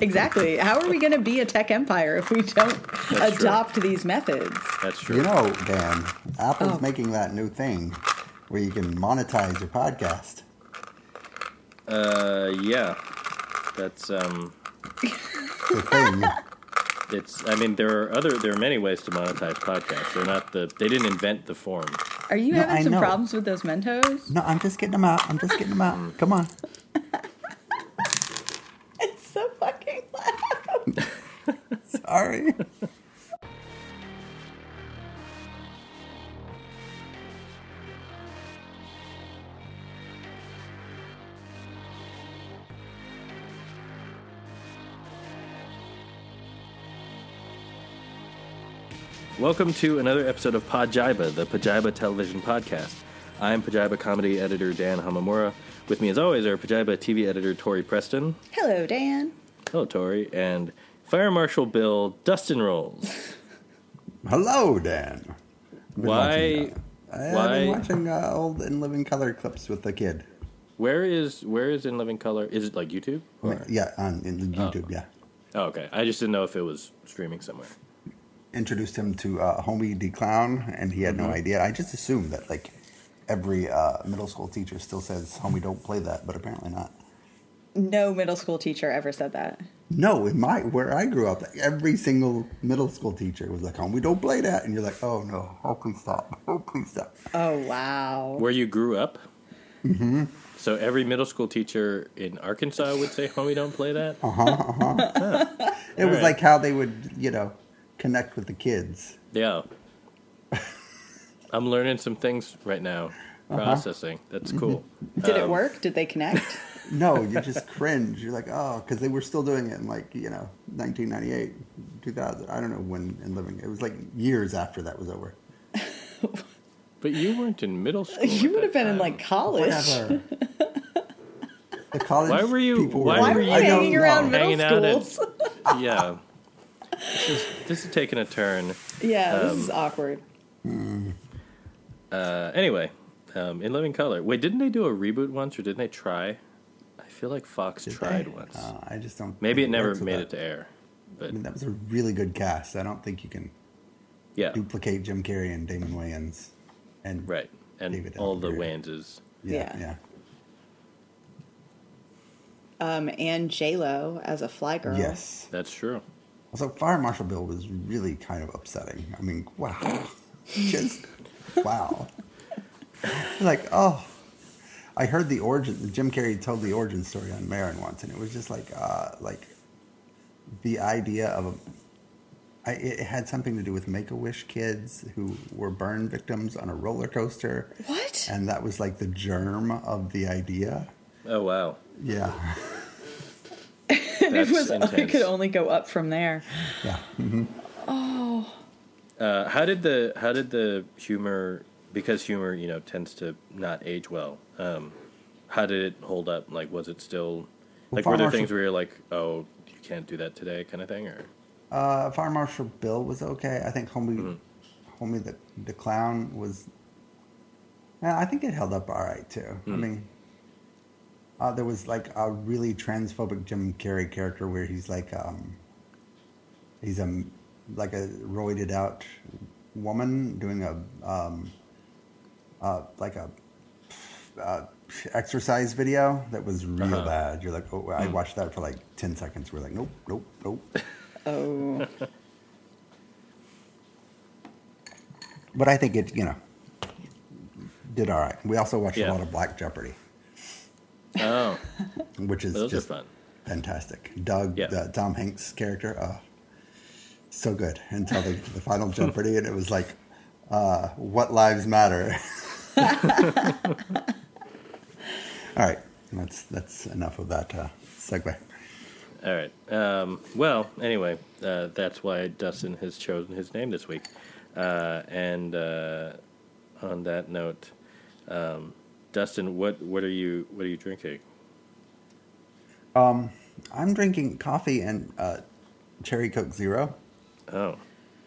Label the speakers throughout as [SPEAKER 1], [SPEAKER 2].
[SPEAKER 1] exactly. How are we going to be a tech empire if we don't
[SPEAKER 2] That's true.
[SPEAKER 1] adopt these methods?
[SPEAKER 2] That's true.
[SPEAKER 3] You know, Dan, Apple's
[SPEAKER 1] Oh.
[SPEAKER 3] making that new thing where you can monetize your podcast.
[SPEAKER 2] uh, yeah, that's um,
[SPEAKER 3] The thing.
[SPEAKER 2] it's. I mean, there are other. There are many ways to monetize podcasts. They're not the. They didn't invent the form.
[SPEAKER 1] Are you
[SPEAKER 3] No,
[SPEAKER 1] having
[SPEAKER 3] I
[SPEAKER 1] some
[SPEAKER 3] know.
[SPEAKER 1] problems with those Mentos?
[SPEAKER 3] no, I'm just getting them out. I'm just getting them out. Come on.
[SPEAKER 1] It's so fucking loud.
[SPEAKER 3] Sorry.
[SPEAKER 2] Welcome to another episode of Pajiba, the Pajiba television podcast. I'm Pajiba comedy editor Dan Hamamura. With me, as always, are Pajiba TV editor Tori Preston.
[SPEAKER 1] Hello, Dan.
[SPEAKER 2] Hello, Tori, and Fire Marshal Bill Dustin Rowles.
[SPEAKER 3] Hello, Dan.
[SPEAKER 2] Why-
[SPEAKER 3] watching, uh, I've been watching uh, old In Living Color clips with the kid.
[SPEAKER 2] Where is Where is In Living Color? Is it like YouTube? Or?
[SPEAKER 3] Yeah, on in YouTube. Yeah,
[SPEAKER 2] Oh, okay. I just didn't know if it was streaming somewhere.
[SPEAKER 3] introduced him to uh, Homie D Clown, and he had
[SPEAKER 2] Mm-hmm.
[SPEAKER 3] no idea. I just assumed that like every uh, middle school teacher still says, "Homie, don't play that," but apparently not.
[SPEAKER 1] No middle school teacher ever said that.
[SPEAKER 3] No, in my where I grew up, like, every single middle school teacher was like, "Homie, don't play that," and you're like, "Oh no, oh please stop, oh please stop."
[SPEAKER 1] Oh, wow.
[SPEAKER 2] Where you grew up? Mm-hmm. So every middle school teacher in Arkansas would say, "Homie, don't play that." Uh huh.
[SPEAKER 3] It was
[SPEAKER 2] right.
[SPEAKER 3] like how they would, you know, connect with the kids.
[SPEAKER 2] Yeah. I'm learning some things right now. Processing. That's cool.
[SPEAKER 1] Did it
[SPEAKER 2] Um,
[SPEAKER 1] work? Did they connect?
[SPEAKER 3] No, you just cringe. You're like, oh, because they were still doing it in like you know 1998, 2000. I don't know when in living. It was like years after that was over.
[SPEAKER 2] But you weren't in middle school.
[SPEAKER 1] you would have
[SPEAKER 2] that
[SPEAKER 1] been in like college.
[SPEAKER 3] Whatever. the college.
[SPEAKER 2] Why were you-
[SPEAKER 3] People
[SPEAKER 2] why
[SPEAKER 3] were,
[SPEAKER 2] were
[SPEAKER 1] were
[SPEAKER 2] you
[SPEAKER 1] you
[SPEAKER 3] I
[SPEAKER 1] hanging around middle
[SPEAKER 2] Hanging out at-
[SPEAKER 1] schools?
[SPEAKER 2] Yeah. This is, this is taking a turn.
[SPEAKER 1] yeah, this
[SPEAKER 2] Um,
[SPEAKER 1] is awkward.
[SPEAKER 2] Uh, anyway, um, in Living Color. Wait, didn't they do a reboot once, or didn't they try? I feel like Fox
[SPEAKER 3] Did
[SPEAKER 2] tried
[SPEAKER 3] they?
[SPEAKER 2] once.
[SPEAKER 3] Uh, I just don't.
[SPEAKER 2] Maybe it
[SPEAKER 3] think
[SPEAKER 2] never made it to air. But
[SPEAKER 3] I mean, that was a really good cast. I don't think you can
[SPEAKER 2] yeah,
[SPEAKER 3] duplicate Jim Carrey and Damon Wayans. And
[SPEAKER 2] right. And
[SPEAKER 3] David
[SPEAKER 2] all the
[SPEAKER 3] Attenborough.
[SPEAKER 2] Wanses.
[SPEAKER 3] yeah,
[SPEAKER 1] Yeah.
[SPEAKER 3] yeah,
[SPEAKER 1] Um, and J Lo as a fly girl.
[SPEAKER 3] yes.
[SPEAKER 2] That's true.
[SPEAKER 3] Also, Fire Marshal Bill was really kind of upsetting. I mean, wow, just wow. Like, oh, I heard the origin. Jim Carrey told the origin story on Marin once, and it was just like, uh, like the idea of a. I, it had something to do with Make a Wish kids who were burn victims on a roller coaster,
[SPEAKER 1] What?
[SPEAKER 3] and that was like the germ of the idea.
[SPEAKER 2] Oh wow.
[SPEAKER 3] Yeah,
[SPEAKER 1] and it
[SPEAKER 2] That's
[SPEAKER 1] was it could only go up from there.
[SPEAKER 3] yeah.
[SPEAKER 2] Uh, how did the how did the humor because humor you know tends to not age well? Um, how did it hold up? Like, was it still like
[SPEAKER 3] Fire
[SPEAKER 2] were there
[SPEAKER 3] Marshal-
[SPEAKER 2] things where you're like, oh, you can't do that today, kind of thing, or
[SPEAKER 3] Uh, Fire Marshal Bill was okay. I think Homie,
[SPEAKER 2] Mm-hmm.
[SPEAKER 3] Homie the the clown was. Yeah, I think it held up all right too. I
[SPEAKER 2] Hmm.
[SPEAKER 3] mean, uh, there was like a really transphobic Jim Carrey character where he's like, um, he's a like a roided out woman doing a um, uh, like a uh, exercise video that was real
[SPEAKER 2] Uh-huh.
[SPEAKER 3] bad. You're like, oh, I watched that for like ten seconds. We're like, nope, nope, nope.
[SPEAKER 1] Oh,
[SPEAKER 3] But I think it, you know, did all right. We also watched
[SPEAKER 2] Yeah.
[SPEAKER 3] a lot of Black Jeopardy,
[SPEAKER 2] oh,
[SPEAKER 3] which is
[SPEAKER 2] those
[SPEAKER 3] just
[SPEAKER 2] fun.
[SPEAKER 3] fantastic. Doug,
[SPEAKER 2] Yeah.
[SPEAKER 3] the Tom Hanks character, uh, so good until the, the final Jeopardy, and it was like, uh, what lives matter. All right, that's that's enough of that uh, segue.
[SPEAKER 2] All right. Um, well, anyway, uh, that's why Dustin has chosen his name this week. Uh, and uh, on that note, um, Dustin, what what are you what are you drinking?
[SPEAKER 3] Um, I'm drinking coffee and uh, cherry Coke Zero.
[SPEAKER 2] Oh,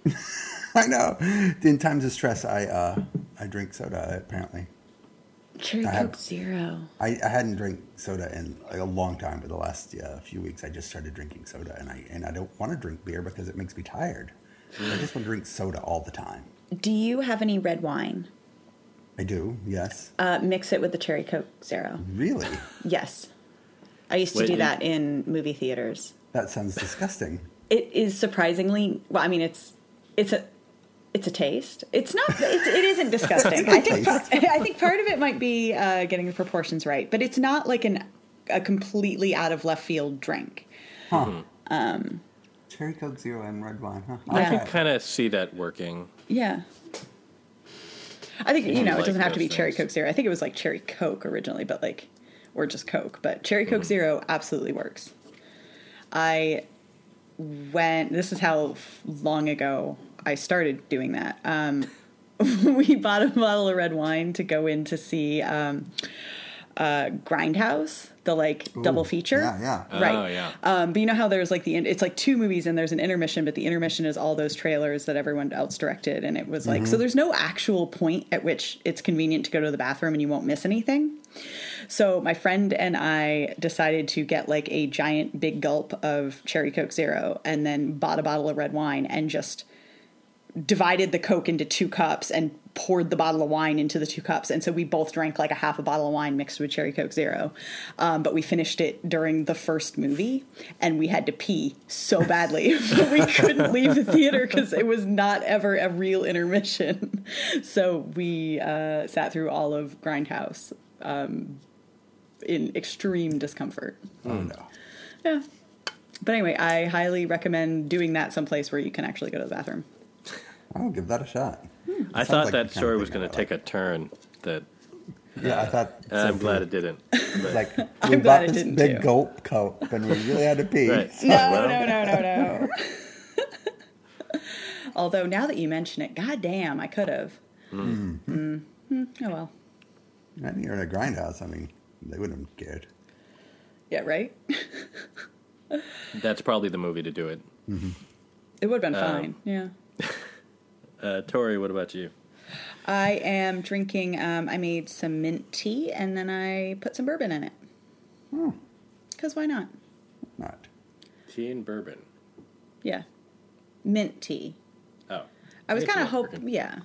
[SPEAKER 3] I know. In times of stress, I uh, I drink soda. Apparently,
[SPEAKER 1] Cherry
[SPEAKER 3] I
[SPEAKER 1] Coke
[SPEAKER 3] have-
[SPEAKER 1] Zero.
[SPEAKER 3] I, I hadn't drank soda in like, a long time, but the last uh, few weeks I just started drinking soda, and I and I don't want to drink beer because it makes me tired. I just want to drink soda all the time.
[SPEAKER 1] Do you have any red wine?
[SPEAKER 3] I do, yes.
[SPEAKER 1] Uh, mix it with the Cherry Coke Zero.
[SPEAKER 3] Really?
[SPEAKER 1] Yes. I used to
[SPEAKER 2] Wait,
[SPEAKER 1] do
[SPEAKER 2] and-
[SPEAKER 1] that in movie theaters.
[SPEAKER 3] That sounds disgusting.
[SPEAKER 1] It is surprisingly well. I mean, it's it's a it's a taste. It's not. It's, it isn't disgusting. I think.
[SPEAKER 3] taste.
[SPEAKER 1] I think part of it might be uh, getting the proportions right, but it's not like an a completely out of left field drink.
[SPEAKER 3] Huh. Hmm. Um, cherry Coke Zero and red wine, huh?
[SPEAKER 2] I can kind of see that working.
[SPEAKER 1] Yeah. I think you
[SPEAKER 2] You
[SPEAKER 1] know
[SPEAKER 2] like
[SPEAKER 1] it doesn't have to be
[SPEAKER 2] those
[SPEAKER 1] cherry. Coke Zero. I think it was like cherry Coke originally, but like or just Coke. But cherry Coke hmm. Zero absolutely works. I went. This is how long ago I started doing that. Um, we bought a bottle of red wine to go in to see um, uh, Grindhouse, the like double feature.
[SPEAKER 3] Yeah, yeah.
[SPEAKER 1] Right.
[SPEAKER 2] Oh, yeah.
[SPEAKER 1] Um, but you know how there's like the in- it's like two movies and there's an intermission, but the intermission is all those trailers that everyone else directed, and it was like so there's no actual point at which it's convenient to go to the bathroom and you won't miss anything. So my friend and I decided to get like a giant big gulp of cherry coke zero and then bought a bottle of red wine and just divided the coke into two cups and poured the bottle of wine into the two cups. And so we both drank like a half a bottle of wine mixed with cherry coke zero. Um, but we finished it during the first movie and we had to pee so badly but we couldn't leave the theater because it was not ever a real intermission. So we uh, sat through all of grindhouse um, in extreme discomfort.
[SPEAKER 3] Oh no.
[SPEAKER 1] yeah. But anyway i highly recommend doing that someplace where you can actually go to the bathroom
[SPEAKER 3] I'll give that a shot.
[SPEAKER 2] I thought
[SPEAKER 3] like
[SPEAKER 2] that story was going to take a turn that
[SPEAKER 3] Yeah, I thought.
[SPEAKER 2] and I'm glad it didn't. But,
[SPEAKER 3] Like we
[SPEAKER 1] I'm glad
[SPEAKER 3] bought
[SPEAKER 1] it
[SPEAKER 3] this
[SPEAKER 1] didn't,
[SPEAKER 3] big
[SPEAKER 1] too.
[SPEAKER 3] gulp coke, and we really had to pee.
[SPEAKER 2] right.
[SPEAKER 1] No,
[SPEAKER 2] Well,
[SPEAKER 1] no, no, no, no. Although now that you mention it, goddamn, I could have. Mm. Oh well.
[SPEAKER 3] And you're in a grindhouse. I mean, they wouldn't have cared.
[SPEAKER 1] Yeah, right.
[SPEAKER 2] That's probably the movie to do it.
[SPEAKER 1] It would have been
[SPEAKER 2] Um,
[SPEAKER 1] fine. Yeah.
[SPEAKER 2] Uh, Tori, what about you?
[SPEAKER 1] I am drinking. Um, I made some mint tea and then I put some bourbon in it. Because why not?
[SPEAKER 3] Not.
[SPEAKER 2] Tea and bourbon.
[SPEAKER 1] Yeah, mint tea.
[SPEAKER 2] Oh.
[SPEAKER 1] I was kind of
[SPEAKER 2] you
[SPEAKER 1] hoping. Yeah.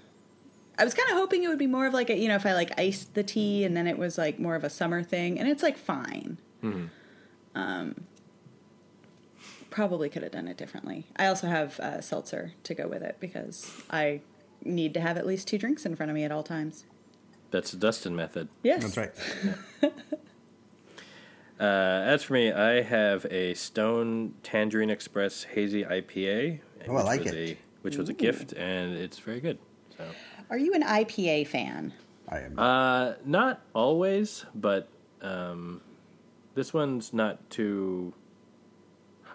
[SPEAKER 1] I was kind of hoping it would be more of like a, you know, if I like iced the tea and then it was like more of a summer thing, and it's like fine. Um, probably could have done it differently. I also have uh, seltzer to go with it because I need to have at least two drinks in front of me at all times.
[SPEAKER 2] That's the Dustin method.
[SPEAKER 1] Yes,
[SPEAKER 3] That's right.
[SPEAKER 2] Uh, as for me, I have a Stone Tangerine Express Hazy IPA.
[SPEAKER 3] Oh, I
[SPEAKER 2] which
[SPEAKER 3] like
[SPEAKER 2] was
[SPEAKER 3] it.
[SPEAKER 2] A, which was a gift, and it's very good. So,
[SPEAKER 1] Are you an IPA fan?
[SPEAKER 3] I am.
[SPEAKER 2] uh, not always, but um, this one's not too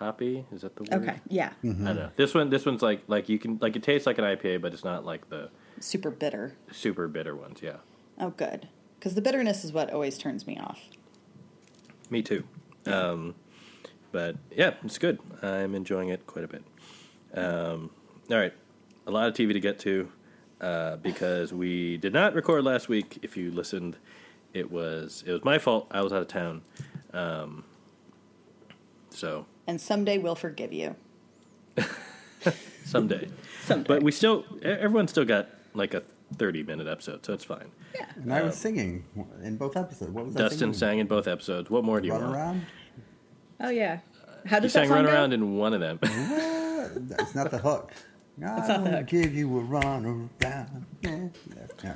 [SPEAKER 2] hoppy. Is that the word?
[SPEAKER 1] Okay, yeah,
[SPEAKER 2] I don't know. This one, this one's like like you can like it tastes like an IPA, but it's not like the
[SPEAKER 1] super bitter.
[SPEAKER 2] super bitter ones. Yeah,
[SPEAKER 1] Oh, good. Because the bitterness is what always turns me off.
[SPEAKER 2] me too. Um, but yeah, it's good. I'm enjoying it quite a bit. Um, all right, a lot of TV to get to uh, because we did not record last week. If you listened, it was it was my fault. I was out of town. Um, so
[SPEAKER 1] And someday we'll forgive you.
[SPEAKER 2] someday,
[SPEAKER 1] Someday.
[SPEAKER 2] but we still e- everyone still got like a 30 minute episode, so it's fine.
[SPEAKER 1] yeah.
[SPEAKER 3] and I was singing in both episodes. What was
[SPEAKER 2] Dustin
[SPEAKER 3] singing?
[SPEAKER 2] sang in both episodes. What more do you
[SPEAKER 3] Run
[SPEAKER 2] want?
[SPEAKER 3] around.
[SPEAKER 1] Oh yeah. How
[SPEAKER 2] You
[SPEAKER 1] does
[SPEAKER 2] sang
[SPEAKER 1] that song
[SPEAKER 2] "Run
[SPEAKER 1] go?
[SPEAKER 2] Around" in one of them.
[SPEAKER 3] What? That's not the hook. I
[SPEAKER 1] not the
[SPEAKER 3] wanna give you a run around. Yeah. Yeah.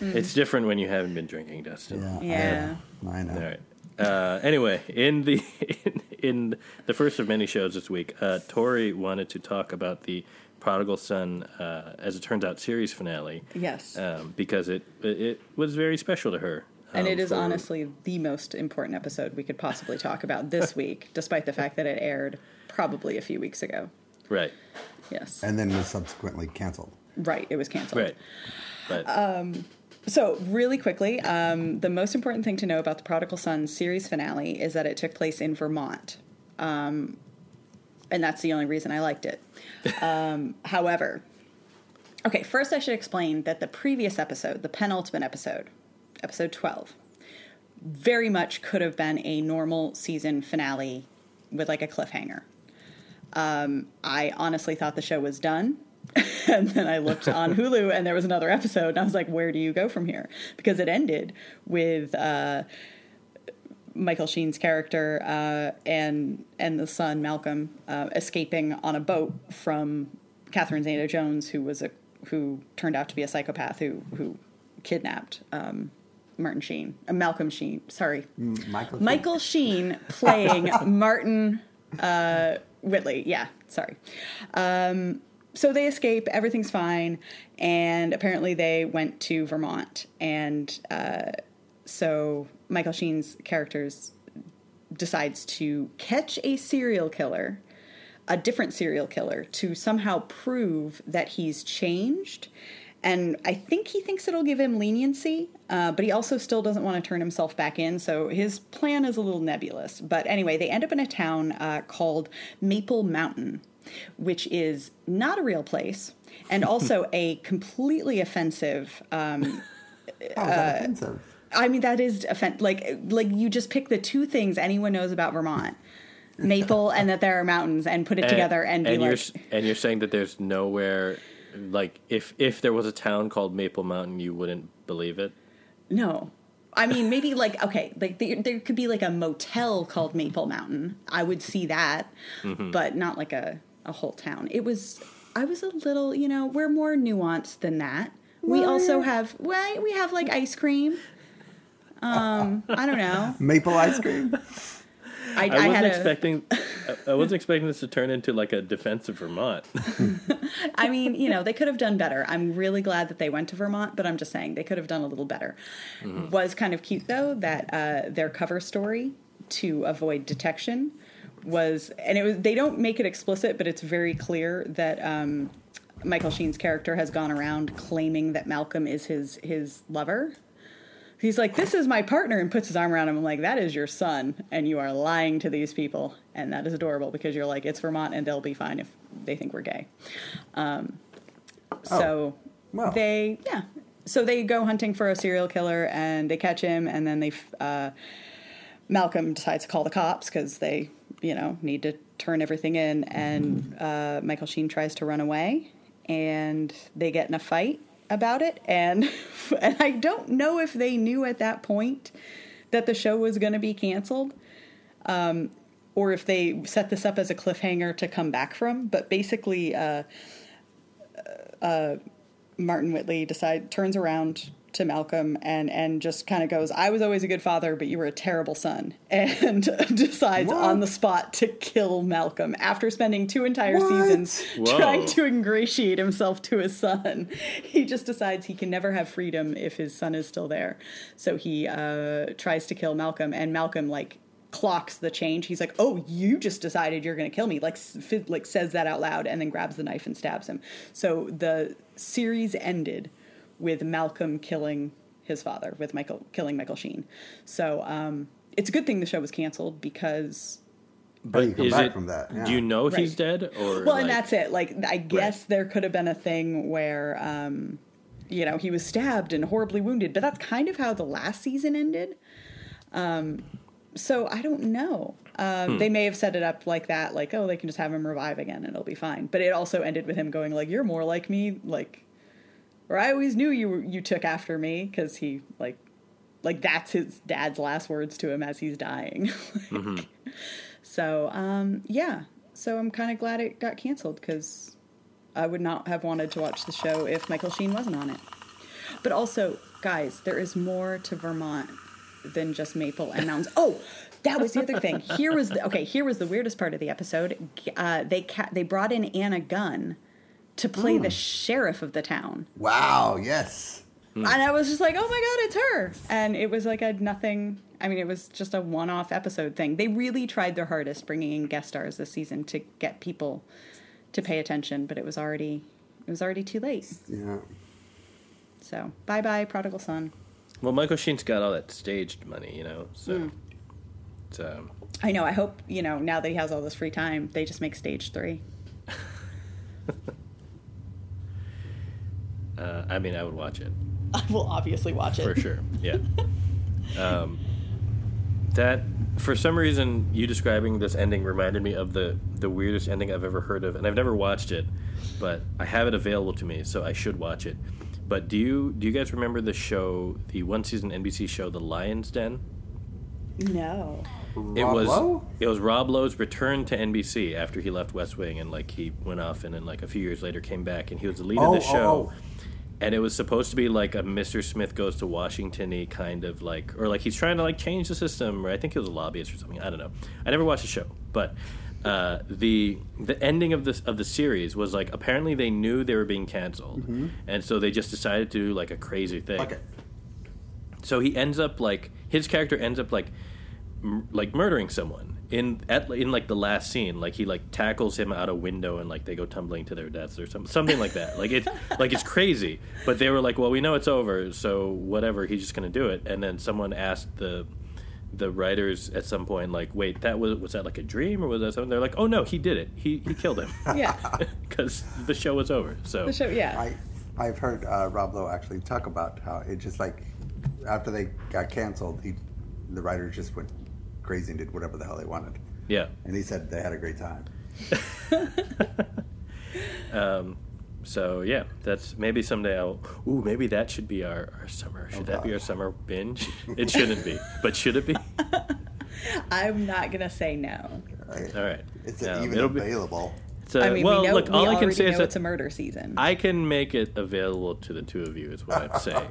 [SPEAKER 2] it's different when you haven't been drinking, Dustin.
[SPEAKER 3] Yeah.
[SPEAKER 1] Yeah.
[SPEAKER 3] I know.
[SPEAKER 2] All right. Uh, anyway, in the in, in the first of many shows this week, uh, Tori wanted to talk about the Prodigal Son, uh, as it turns out, series finale.
[SPEAKER 1] Yes.
[SPEAKER 2] Um, because it it was very special to her.
[SPEAKER 1] and
[SPEAKER 2] um,
[SPEAKER 1] it is
[SPEAKER 2] for-
[SPEAKER 1] honestly the most important episode we could possibly talk about this week, despite the fact that it aired probably a few weeks ago.
[SPEAKER 2] right,
[SPEAKER 1] Yes.
[SPEAKER 3] And then was subsequently canceled.
[SPEAKER 1] right. It was canceled.
[SPEAKER 2] right. But
[SPEAKER 1] So, really quickly, um, the most important thing to know about the Prodigal Son series finale is that it took place in Vermont. Um, and that's the only reason I liked it. Um, however, okay, first I should explain that the previous episode, the penultimate episode, episode 12. Very much could have been a normal season finale with like a cliffhanger. Um, I honestly thought the show was done. and then I looked on Hulu and there was another episode, and I was like, where do you go from here? Because it ended with. Uh, Michael Sheen's character uh, and and the son Malcolm uh, escaping on a boat from Catherine Zeta-Jones, who was a who turned out to be a psychopath who who kidnapped um, Martin Sheen, uh, Malcolm Sheen. Sorry,
[SPEAKER 3] Michael.
[SPEAKER 1] Michael Sheen playing Martin uh, Whitly. Yeah, sorry. Um, so they escape. Everything's fine, and apparently they went to Vermont, and uh, so Michael Sheen's characters decides to catch a serial killer, a different serial killer, to somehow prove that he's changed. And I think he thinks it'll give him leniency, uh, but he also still doesn't want to turn himself back in. So his plan is a little nebulous. But anyway, they end up in a town uh, called Maple Mountain, which is not a real place and also a completely offensive um,
[SPEAKER 3] How is that offensive?
[SPEAKER 1] I mean, that is offen- like like you just pick the two things anyone knows about Vermont, maple and that there are mountains, and put it together and be
[SPEAKER 2] and
[SPEAKER 1] like,
[SPEAKER 2] you're and you're saying that there's nowhere like if if there was a town called Maple Mountain, you wouldn't believe it.
[SPEAKER 1] no. I mean, maybe like okay, like there, there could be like a motel called Maple Mountain. I would see that,
[SPEAKER 2] Mm-hmm.
[SPEAKER 1] but not like a a whole town. It was. I was a little, you know, we're more nuanced than that. We also have, well, we have like ice cream. Um, I don't know.
[SPEAKER 3] Maple ice cream.
[SPEAKER 1] I,
[SPEAKER 2] I,
[SPEAKER 1] I,
[SPEAKER 2] wasn't
[SPEAKER 1] had
[SPEAKER 2] expecting. I- I wasn't expecting this to turn into like a defense of Vermont.
[SPEAKER 1] I mean, you know, they could have done better. I'm really glad that they went to Vermont, but I'm just saying they could have done a little better. Was kind of cute though that uh, their cover story to avoid detection was, and it was. They don't make it explicit, but it's very clear that um, Michael Sheen's character has gone around claiming that Malcolm is his his lover. He's like, "This is my partner," and puts his arm around him. I'm like, "That is your son, and you are lying to these people." And that is adorable because you're like, "It's Vermont, and they'll be fine if they think we're gay." Um, so
[SPEAKER 3] well.
[SPEAKER 1] they, yeah, so they go hunting for a serial killer, and they catch him, and then they, uh, Malcolm decides to call the cops because they, you know, need to turn everything in, and uh, Michael Sheen tries to run away, and they get in a fight about it, and and I don't know if they knew at that point that the show was going to be canceled, um, or if they set this up as a cliffhanger to come back from. But basically, uh, uh, Martin Whitly decide turns around to Malcolm and and just kind of goes, "I was always a good father, but you were a terrible son," and decides
[SPEAKER 3] What?
[SPEAKER 1] on the spot to kill Malcolm after spending two entire
[SPEAKER 3] What?
[SPEAKER 1] seasons
[SPEAKER 2] Whoa.
[SPEAKER 1] trying to ingratiate himself to his son. He just decides he can never have freedom if his son is still there, so he uh, tries to kill Malcolm, and Malcolm like clocks the change. He's like, "Oh, you just decided you're going to kill me." Like, s- fi- like says that out loud, and then grabs the knife and stabs him. So the series ended with Malcolm killing his father, with Michael killing Michael Sheen. So um, it's a good thing the show was canceled because.
[SPEAKER 3] But you come
[SPEAKER 2] is
[SPEAKER 3] back
[SPEAKER 2] it?
[SPEAKER 3] from that. Yeah.
[SPEAKER 2] Do you know if he's dead or?
[SPEAKER 1] Well, and that's it. Like, I guess there could have been a thing where, um, you know, he was stabbed and horribly wounded, but that's kind of how the last season ended. Um, so I don't know. Um, They may have set it up like that, like, oh, they can just have him revive again and it'll be fine. But it also ended with him going like, "You're more like me," like, or I always knew you were, you took after me because he like, like that's his dad's last words to him as he's dying. Like, So um, yeah, so I'm kind of glad it got canceled because I would not have wanted to watch the show if Michael Sheen wasn't on it. But also, guys, there is more to Vermont than just maple and mountains. Oh, that was the other thing. Here was the okay. Here was the weirdest part of the episode. Uh, they ca- they brought in Anna Gunn to play the sheriff of the town.
[SPEAKER 3] Wow. Yes.
[SPEAKER 1] And I was just like, oh my god, it's her. And it was like a nothing. I mean, it was just a one off episode thing. They really tried their hardest bringing in guest stars this season to get people to pay attention, but it was already it was already too late.
[SPEAKER 3] Yeah.
[SPEAKER 1] So bye bye, prodigal son.
[SPEAKER 2] Well, Michael Sheen's got all that staged money, you know. So,
[SPEAKER 1] Hmm.
[SPEAKER 2] it's, um,
[SPEAKER 1] I know. I hope you know now that he has all this free time, they just make stage three.
[SPEAKER 2] uh, I mean, I would watch it.
[SPEAKER 1] I will obviously watch it
[SPEAKER 2] for sure. Yeah. um, that for some reason you describing this ending reminded me of the the weirdest ending I've ever heard of, and I've never watched it, but I have it available to me, so I should watch it. But do you do you guys remember the show, the one season NBC show, The Lyon's Den?
[SPEAKER 1] No.
[SPEAKER 2] It was
[SPEAKER 3] Lowe?
[SPEAKER 2] it was Rob Lowe's return to NBC after he left West Wing and like he went off and then like a few years later came back and he was the lead
[SPEAKER 3] Oh,
[SPEAKER 2] of the
[SPEAKER 3] oh,
[SPEAKER 2] show.
[SPEAKER 3] oh.
[SPEAKER 2] And it was supposed to be like a Mr. Smith goes to Washington y kind of like or like he's trying to like change the system or I think he was a lobbyist or something. I don't know. I never watched the show. But uh, the the ending of this of the series was like apparently they knew they were being canceled, and so they just decided to do like a crazy thing.
[SPEAKER 3] It.
[SPEAKER 2] So he ends up like his character ends up like m- like murdering someone in at in like the last scene. Like he like tackles him out a window and like they go tumbling to their deaths or some, something like that. Like it like it's crazy. But they were like, well, we know it's over, so whatever. He's just gonna do it. And then someone asked the the writers at some point like, wait, that was was that like a dream or was that something? They're like, oh no, he did it. He he killed him
[SPEAKER 1] Yeah.
[SPEAKER 2] because the show was over. So
[SPEAKER 1] The show, yeah.
[SPEAKER 3] I I've heard uh, Rob Lowe actually talk about how it just like after they got canceled, he the writers just went crazy and did whatever the hell they wanted,
[SPEAKER 2] yeah.
[SPEAKER 3] and he said they had a great time.
[SPEAKER 2] Um, so yeah, that's maybe someday I'll. Ooh, maybe that should be our, our summer. Should
[SPEAKER 3] Oh,
[SPEAKER 2] that be our summer binge? It shouldn't be, but should it be?
[SPEAKER 1] I'm not gonna say no.
[SPEAKER 3] Right?
[SPEAKER 2] All right.
[SPEAKER 3] It's
[SPEAKER 2] Um,
[SPEAKER 3] even
[SPEAKER 2] it'll be-
[SPEAKER 3] available.
[SPEAKER 2] So,
[SPEAKER 1] I mean,
[SPEAKER 2] well,
[SPEAKER 1] we know
[SPEAKER 2] look,
[SPEAKER 1] we
[SPEAKER 2] all I can say
[SPEAKER 1] know
[SPEAKER 2] is
[SPEAKER 1] it's a murder season,
[SPEAKER 2] I can make it available to the two of you. Is what I'm saying.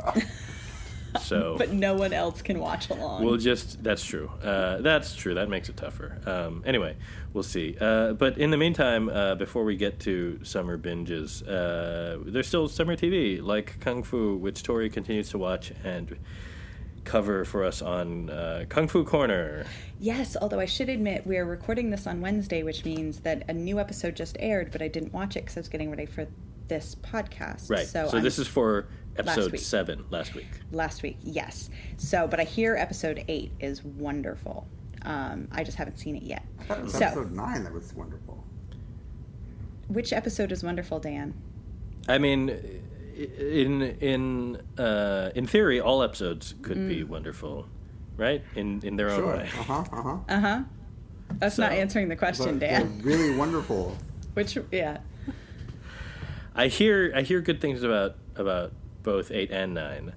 [SPEAKER 2] So
[SPEAKER 1] but no one else can watch along.
[SPEAKER 2] We'll just that's true. Uh, that's true. That makes it tougher. Um, anyway, we'll see. Uh, but in the meantime, uh, before we get to summer binges, uh, there's still summer TV like Kung Fu, which Tori continues to watch and cover for us on uh, Kung Fu Corner.
[SPEAKER 1] Yes, although I should admit we're recording this on Wednesday, which means that a new episode just aired, but I didn't watch it because I was getting ready for this podcast.
[SPEAKER 2] Right.
[SPEAKER 1] So,
[SPEAKER 2] So,
[SPEAKER 1] I'm-
[SPEAKER 2] this is for episode
[SPEAKER 1] week.
[SPEAKER 2] seven last week.
[SPEAKER 1] last week. Yes. So, but I hear episode eight is wonderful. Um, I just haven't seen it yet.
[SPEAKER 3] I thought it was
[SPEAKER 1] So,
[SPEAKER 3] episode nine that was wonderful.
[SPEAKER 1] which episode is wonderful, Dan?
[SPEAKER 2] I mean, in in uh, in theory, all episodes could be wonderful, right? In in their own way.
[SPEAKER 3] Uh huh. Uh huh.
[SPEAKER 1] Uh huh. That's not answering the question,
[SPEAKER 3] They're
[SPEAKER 1] Dan.
[SPEAKER 3] really wonderful.
[SPEAKER 1] Which, yeah.
[SPEAKER 2] I hear I hear good things about about both eight and nine,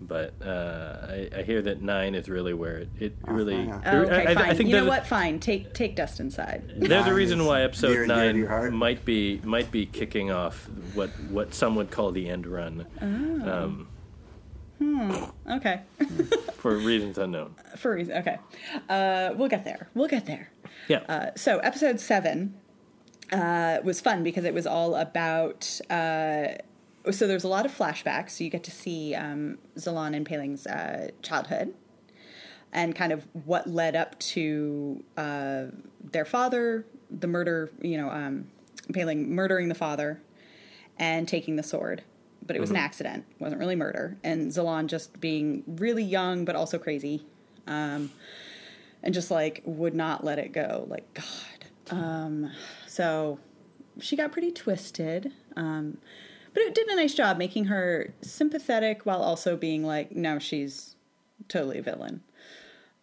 [SPEAKER 2] but uh, I, I hear that nine is really where it, it really.
[SPEAKER 3] Uh-huh.
[SPEAKER 1] Oh, okay,
[SPEAKER 2] I, I,
[SPEAKER 1] fine.
[SPEAKER 2] I think
[SPEAKER 1] you know what? Fine. Take take Dustin's side.
[SPEAKER 2] There's a reason why episode
[SPEAKER 3] and dear
[SPEAKER 2] nine
[SPEAKER 3] your
[SPEAKER 2] might be might be kicking off what what some would call the end run,
[SPEAKER 1] Oh.
[SPEAKER 2] um,
[SPEAKER 1] Okay.
[SPEAKER 2] for reasons unknown.
[SPEAKER 1] For a reason. Okay. Uh, we'll get there. We'll get there.
[SPEAKER 2] Yeah.
[SPEAKER 1] Uh, so episode seven uh, was fun because it was all about. So there's a lot of flashbacks. So you get to see um, Zhilan and Pei Ling's uh, childhood and kind of what led up to uh, their father, the murder. You know, um, Paling murdering the father and taking the sword. But it was an accident. It wasn't really murder. And Zhilan just being really young, but also crazy. Um, and just like would not let it go. Like God. Um, so she got pretty twisted. Um, but it did a nice job making her sympathetic while also being like, no, she's totally a villain.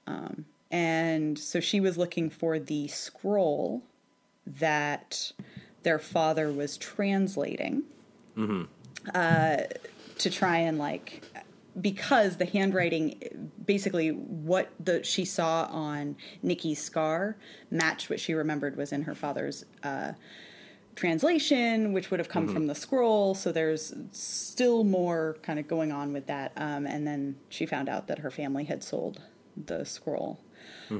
[SPEAKER 1] Um, and so she was looking for the scroll that their father was translating uh, to try and like because the handwriting basically what the she saw on Nikki's scar matched what she remembered was in her father's uh, translation, which would have come from the scroll. So there's still more kind of going on with that. Um, and then she found out that her family had sold the scroll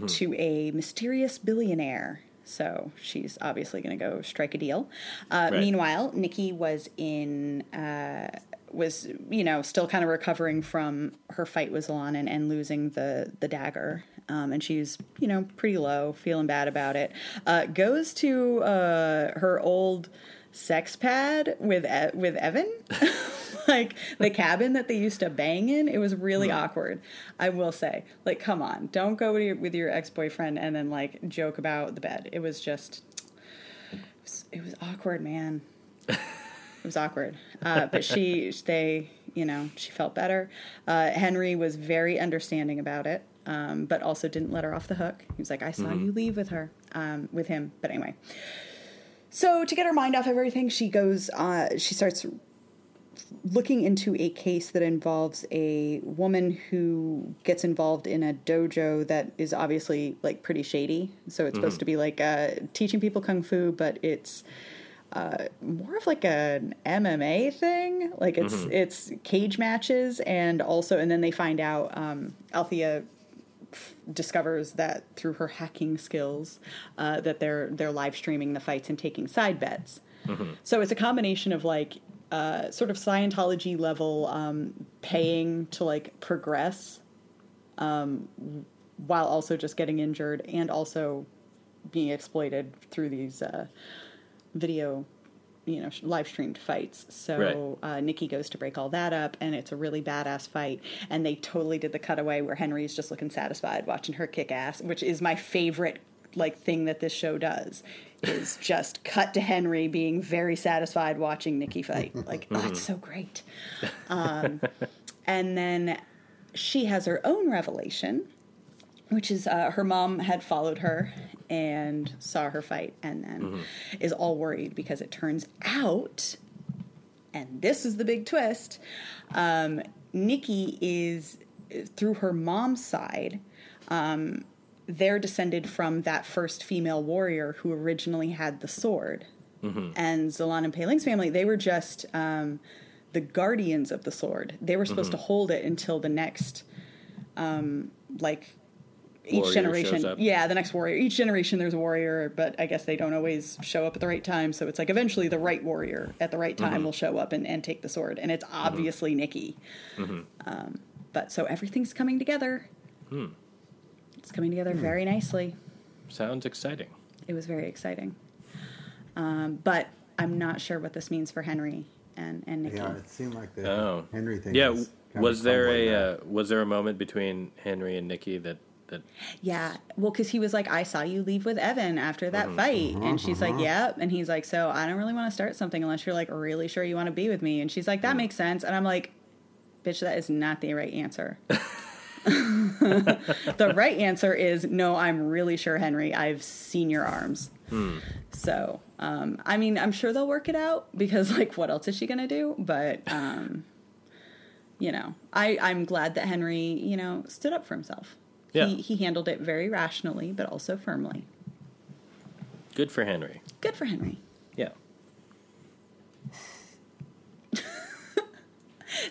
[SPEAKER 1] to a mysterious billionaire. So she's obviously going to go strike a deal. Uh,
[SPEAKER 2] Right.
[SPEAKER 1] Meanwhile, Nikki was in. Uh, was you know still kind of recovering from her fight with Zhilan and, and losing the the dagger, um, and she's you know pretty low, feeling bad about it. Uh, goes to uh, her old sex pad with E- with Evan, like the cabin that they used to bang in. It was really awkward, I will say. Like, come on, don't go with your, with your ex boyfriend and then like joke about the bed. It was just, it was, it was awkward, man. It was awkward. Uh, but she, they, you know, she felt better. Uh, Henry was very understanding about it, um, but also didn't let her off the hook. He was like, "I saw you leave with her, um, with him." But anyway, so to get her mind off of everything, she goes. Uh, she starts looking into a case that involves a woman who gets involved in a dojo that is obviously like pretty shady. So it's supposed to be like uh, teaching people kung fu, but it's uh, more of like an MMA thing. Like it's it's cage matches, and also, and then they find out um, Althea discovers that through her hacking skills uh, that they're they're live streaming the fights and taking side bets. So it's a combination of like uh, sort of Scientology level um, paying to like progress, um, while also just getting injured and also being exploited through these uh, video, you know, live streamed fights. So uh, Nikki goes to break all that up, and it's a really badass fight. And they totally did the cutaway where Henry's just looking satisfied watching her kick ass, which is my favorite like thing that this show does is just cut to Henry being very satisfied watching Nikki fight. Like, oh, it's so great. Um, and then she has her own revelation, which is uh, her mom had followed her and saw her fight and then is all worried because it turns out, and this is the big twist, um, Nikki is through her mom's side. Um, they're descended from that first female warrior who originally had the sword. And Zhilan and Pei Ling's family, they were just um, the guardians of the sword. They were supposed to hold it until the next, um, like, each
[SPEAKER 2] Warrior shows
[SPEAKER 1] generation.
[SPEAKER 2] up.
[SPEAKER 1] Yeah, the next warrior. Each generation there's a warrior, but I guess they don't always show up at the right time. So it's like eventually the right warrior at the right time will show up and, and take the sword. And it's obviously Nikki. Um, but so everything's coming together. It's coming together very nicely.
[SPEAKER 2] Sounds exciting.
[SPEAKER 1] It was very exciting. Um, but I'm not sure what this means for Henry and, and Nikki.
[SPEAKER 3] Yeah, it seemed like the
[SPEAKER 2] Oh,
[SPEAKER 3] Henry thing.
[SPEAKER 2] Yeah,
[SPEAKER 3] was,
[SPEAKER 2] was there a uh, was there a moment between Henry and Nikki that that
[SPEAKER 1] Yeah, well, because he was like, I saw you leave with Evan after that mm-hmm. fight. And mm-hmm. she's like, mm-hmm. Yep. And he's like, So I don't really want to start something unless you're like really sure you want to be with me. And she's like, That mm. makes sense. And I'm like, Bitch, that is not the right answer. the right answer is no, I'm really sure, Henry. I've seen your arms. Hmm. So, um, I mean, I'm sure they'll work it out because, like, what else is she going to do? But, um, you know, I, I'm glad that Henry, you know, stood up for himself.
[SPEAKER 2] Yeah.
[SPEAKER 1] He, he handled it very rationally, but also firmly.
[SPEAKER 2] good for Henry?
[SPEAKER 1] Good for Henry.
[SPEAKER 2] Yeah.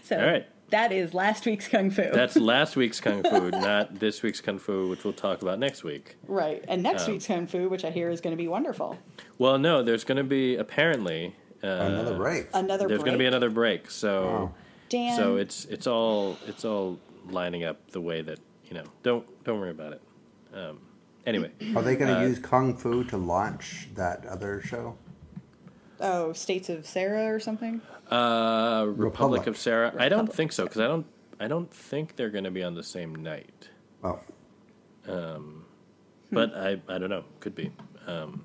[SPEAKER 1] So,
[SPEAKER 2] All right.
[SPEAKER 1] that is last week's Kung Fu.
[SPEAKER 2] That's last week's kung fu, not this week's kung fu, which we'll talk about next week.
[SPEAKER 1] right. And next
[SPEAKER 2] Um,
[SPEAKER 1] week's Kung Fu, which I hear is going to be wonderful.
[SPEAKER 2] Well, no, there's going to be apparently uh,
[SPEAKER 3] Another break.
[SPEAKER 1] Another
[SPEAKER 2] There's going to be another break, so
[SPEAKER 3] Wow.
[SPEAKER 1] Dan.
[SPEAKER 2] so it's it's all it's all lining up the way that you know. Don't don't worry about it. Um, anyway,
[SPEAKER 3] Are they going to
[SPEAKER 2] uh,
[SPEAKER 3] use Kung Fu to launch that other show?
[SPEAKER 1] Oh, States of Sarah or something?
[SPEAKER 2] uh, Republic,
[SPEAKER 3] Republic.
[SPEAKER 2] of Sarah. I don't think so because I don't I don't think they're going to be on the same night.
[SPEAKER 3] Oh, Um,
[SPEAKER 2] But I I don't know. Could be. Um,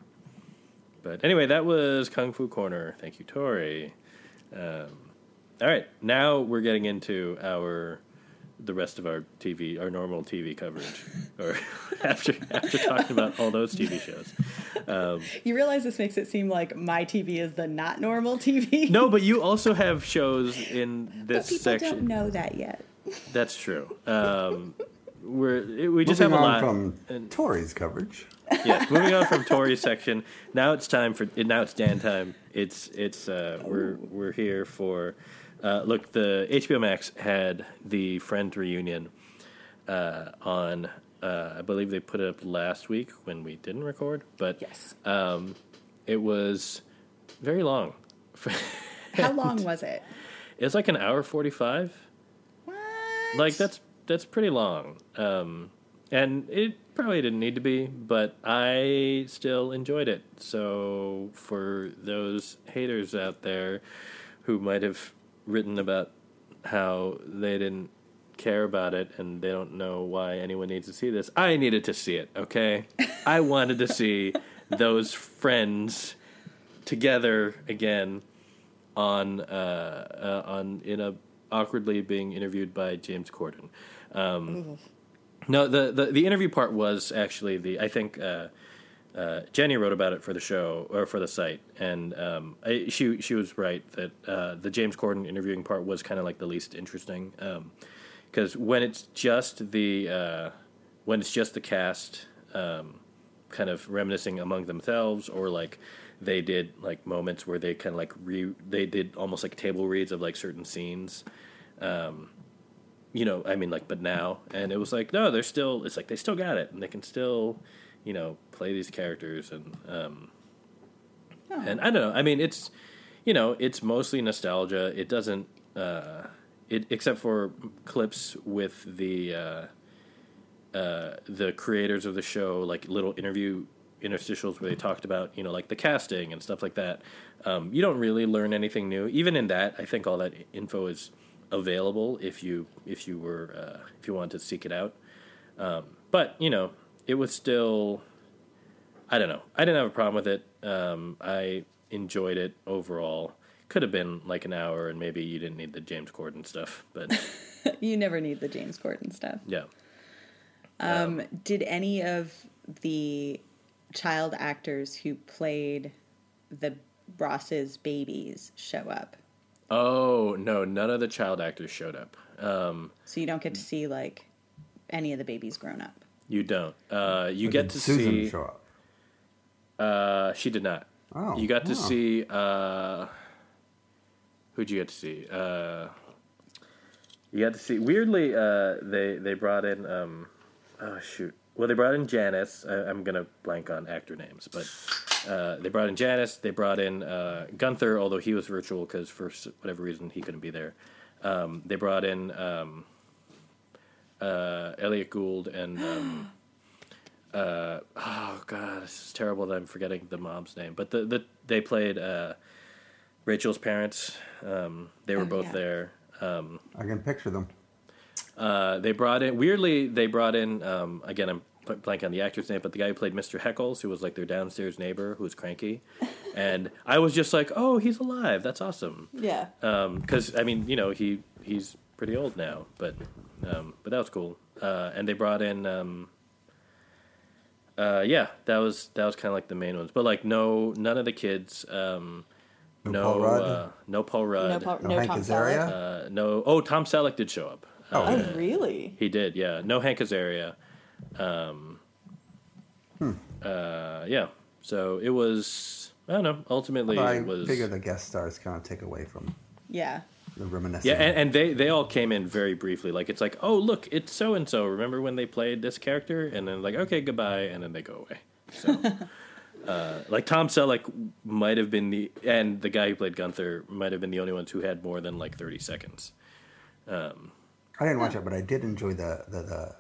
[SPEAKER 2] but anyway, that was Kung Fu Corner. Thank you, Tori. Um, all right, now we're getting into our the rest of our TV, our normal TV coverage, or after after talking about all those TV shows.
[SPEAKER 1] You realize this makes it seem like my TV is the not normal TV?
[SPEAKER 2] No, but you also have shows in
[SPEAKER 1] but
[SPEAKER 2] this
[SPEAKER 1] people
[SPEAKER 2] section.
[SPEAKER 1] don't know that yet.
[SPEAKER 2] That's true. Um, we're we just
[SPEAKER 3] moving
[SPEAKER 2] have a
[SPEAKER 3] on
[SPEAKER 2] lot.
[SPEAKER 3] from
[SPEAKER 2] and-
[SPEAKER 3] Tori's coverage.
[SPEAKER 2] yes, moving on from Tori's section. Now it's time for now it's Dan time. It's it's uh, we're we're here for uh, look. The HBO Max had the Friends reunion uh, on. Uh, I believe they put it up last week when we didn't record, but
[SPEAKER 1] Yes.
[SPEAKER 2] um, it was very long.
[SPEAKER 1] How long was it?
[SPEAKER 2] It's like an hour forty five.
[SPEAKER 1] What?
[SPEAKER 2] Like that's that's pretty long. Um, and it probably didn't need to be, but I still enjoyed it. So for those haters out there who might have written about how they didn't care about it and they don't know why anyone needs to see this, I needed to see it, okay? I wanted to see those friends together again on uh, uh on in a awkwardly being interviewed by James Corden. Um, no, the, the the interview part was actually the I think uh, uh, Jenny wrote about it for the show or for the site, and um, I, she she was right that uh, the James Corden interviewing part was kind of like the least interesting because when it's just the uh, when it's just the cast um, kind of reminiscing among themselves or like they did like moments where they kind of like re they did almost like table reads of like certain scenes um, you know i mean like but now and it was like no they're still it's like they still got it and they can still you know play these characters and um,
[SPEAKER 1] Oh.
[SPEAKER 2] and i don't know i mean it's you know it's mostly nostalgia it doesn't uh, it except for clips with the uh, uh, the creators of the show, like little interview interstitials where they talked about you know like the casting and stuff like that. Um, you don't really learn anything new. Even in that, I think all that info is available if you if you were uh, if you wanted to seek it out. Um, but you know, it was still. I don't know. I didn't have a problem with it. Um, I enjoyed it overall. Could have been like an hour, and maybe you didn't need the James Corden stuff, but
[SPEAKER 1] you never need the James Corden stuff.
[SPEAKER 2] yeah.
[SPEAKER 1] Um, did any of the child actors who played the Ross's babies show up?
[SPEAKER 2] Oh no, none of the child actors showed up. Um,
[SPEAKER 1] So you don't get to see like any of the babies grown up.
[SPEAKER 2] You don't. Uh, you
[SPEAKER 3] Or
[SPEAKER 2] get to
[SPEAKER 3] Susan
[SPEAKER 2] see.
[SPEAKER 3] show up.
[SPEAKER 2] Uh, she did not.
[SPEAKER 3] Oh,
[SPEAKER 2] you got to see. Uh, who'd you get to see? Uh, you got to see. Weirdly, uh, they they brought in. Um, oh shoot! Well, they brought in Janice. I, I'm gonna blank on actor names, but uh, they brought in Janice. They brought in uh, Gunther, although he was virtual because for whatever reason he couldn't be there. Um, they brought in um, uh, Elliot Gould and. Um, uh, oh god, this is terrible that I'm forgetting the mom's name. But the, the they played uh, Rachel's parents. Um, they were
[SPEAKER 1] Oh,
[SPEAKER 2] both
[SPEAKER 1] yeah.
[SPEAKER 2] there.
[SPEAKER 3] I can picture them.
[SPEAKER 2] Uh, they brought in weirdly. They brought in um, again. I'm bl- blank on the actor's name, but the guy who played Mr. Heckles, who was like their downstairs neighbor, who was cranky, and I was just like, oh, he's alive. That's awesome.
[SPEAKER 1] Yeah.
[SPEAKER 2] Because I mean, you know, he he's pretty old now, but um, but that was cool. Uh, and they brought in, um, uh, yeah, that was that was kind of like the main ones. But like, no, none of the kids. Um,
[SPEAKER 3] No
[SPEAKER 2] no,
[SPEAKER 3] Paul Rudd?
[SPEAKER 2] Uh, no Paul Rudd.
[SPEAKER 1] No, Paul,
[SPEAKER 3] No
[SPEAKER 1] no,
[SPEAKER 3] Hank
[SPEAKER 1] Tom
[SPEAKER 3] Azaria?
[SPEAKER 1] Selleck.
[SPEAKER 2] Uh, no. Oh, Tom Selleck did show up.
[SPEAKER 3] Oh,
[SPEAKER 2] Uh,
[SPEAKER 1] Oh, really?
[SPEAKER 2] he did. Yeah. No Hank Azaria. Um,
[SPEAKER 3] Hmm.
[SPEAKER 2] uh, yeah. So it was. I don't know. Ultimately,
[SPEAKER 3] I
[SPEAKER 2] it was.
[SPEAKER 3] figure the guest stars kind of take away from
[SPEAKER 1] Yeah.
[SPEAKER 3] The reminiscing.
[SPEAKER 2] Yeah, and, and they they all came in very briefly. Like it's like, oh look, it's so and so. Remember when they played this character? And then like, okay, goodbye, and then they go away. So, uh, like Tom Selleck might have been the and the guy who played Gunther might have been the only ones who had more than like thirty seconds.
[SPEAKER 3] Um, I didn't watch it, but I did enjoy the the, the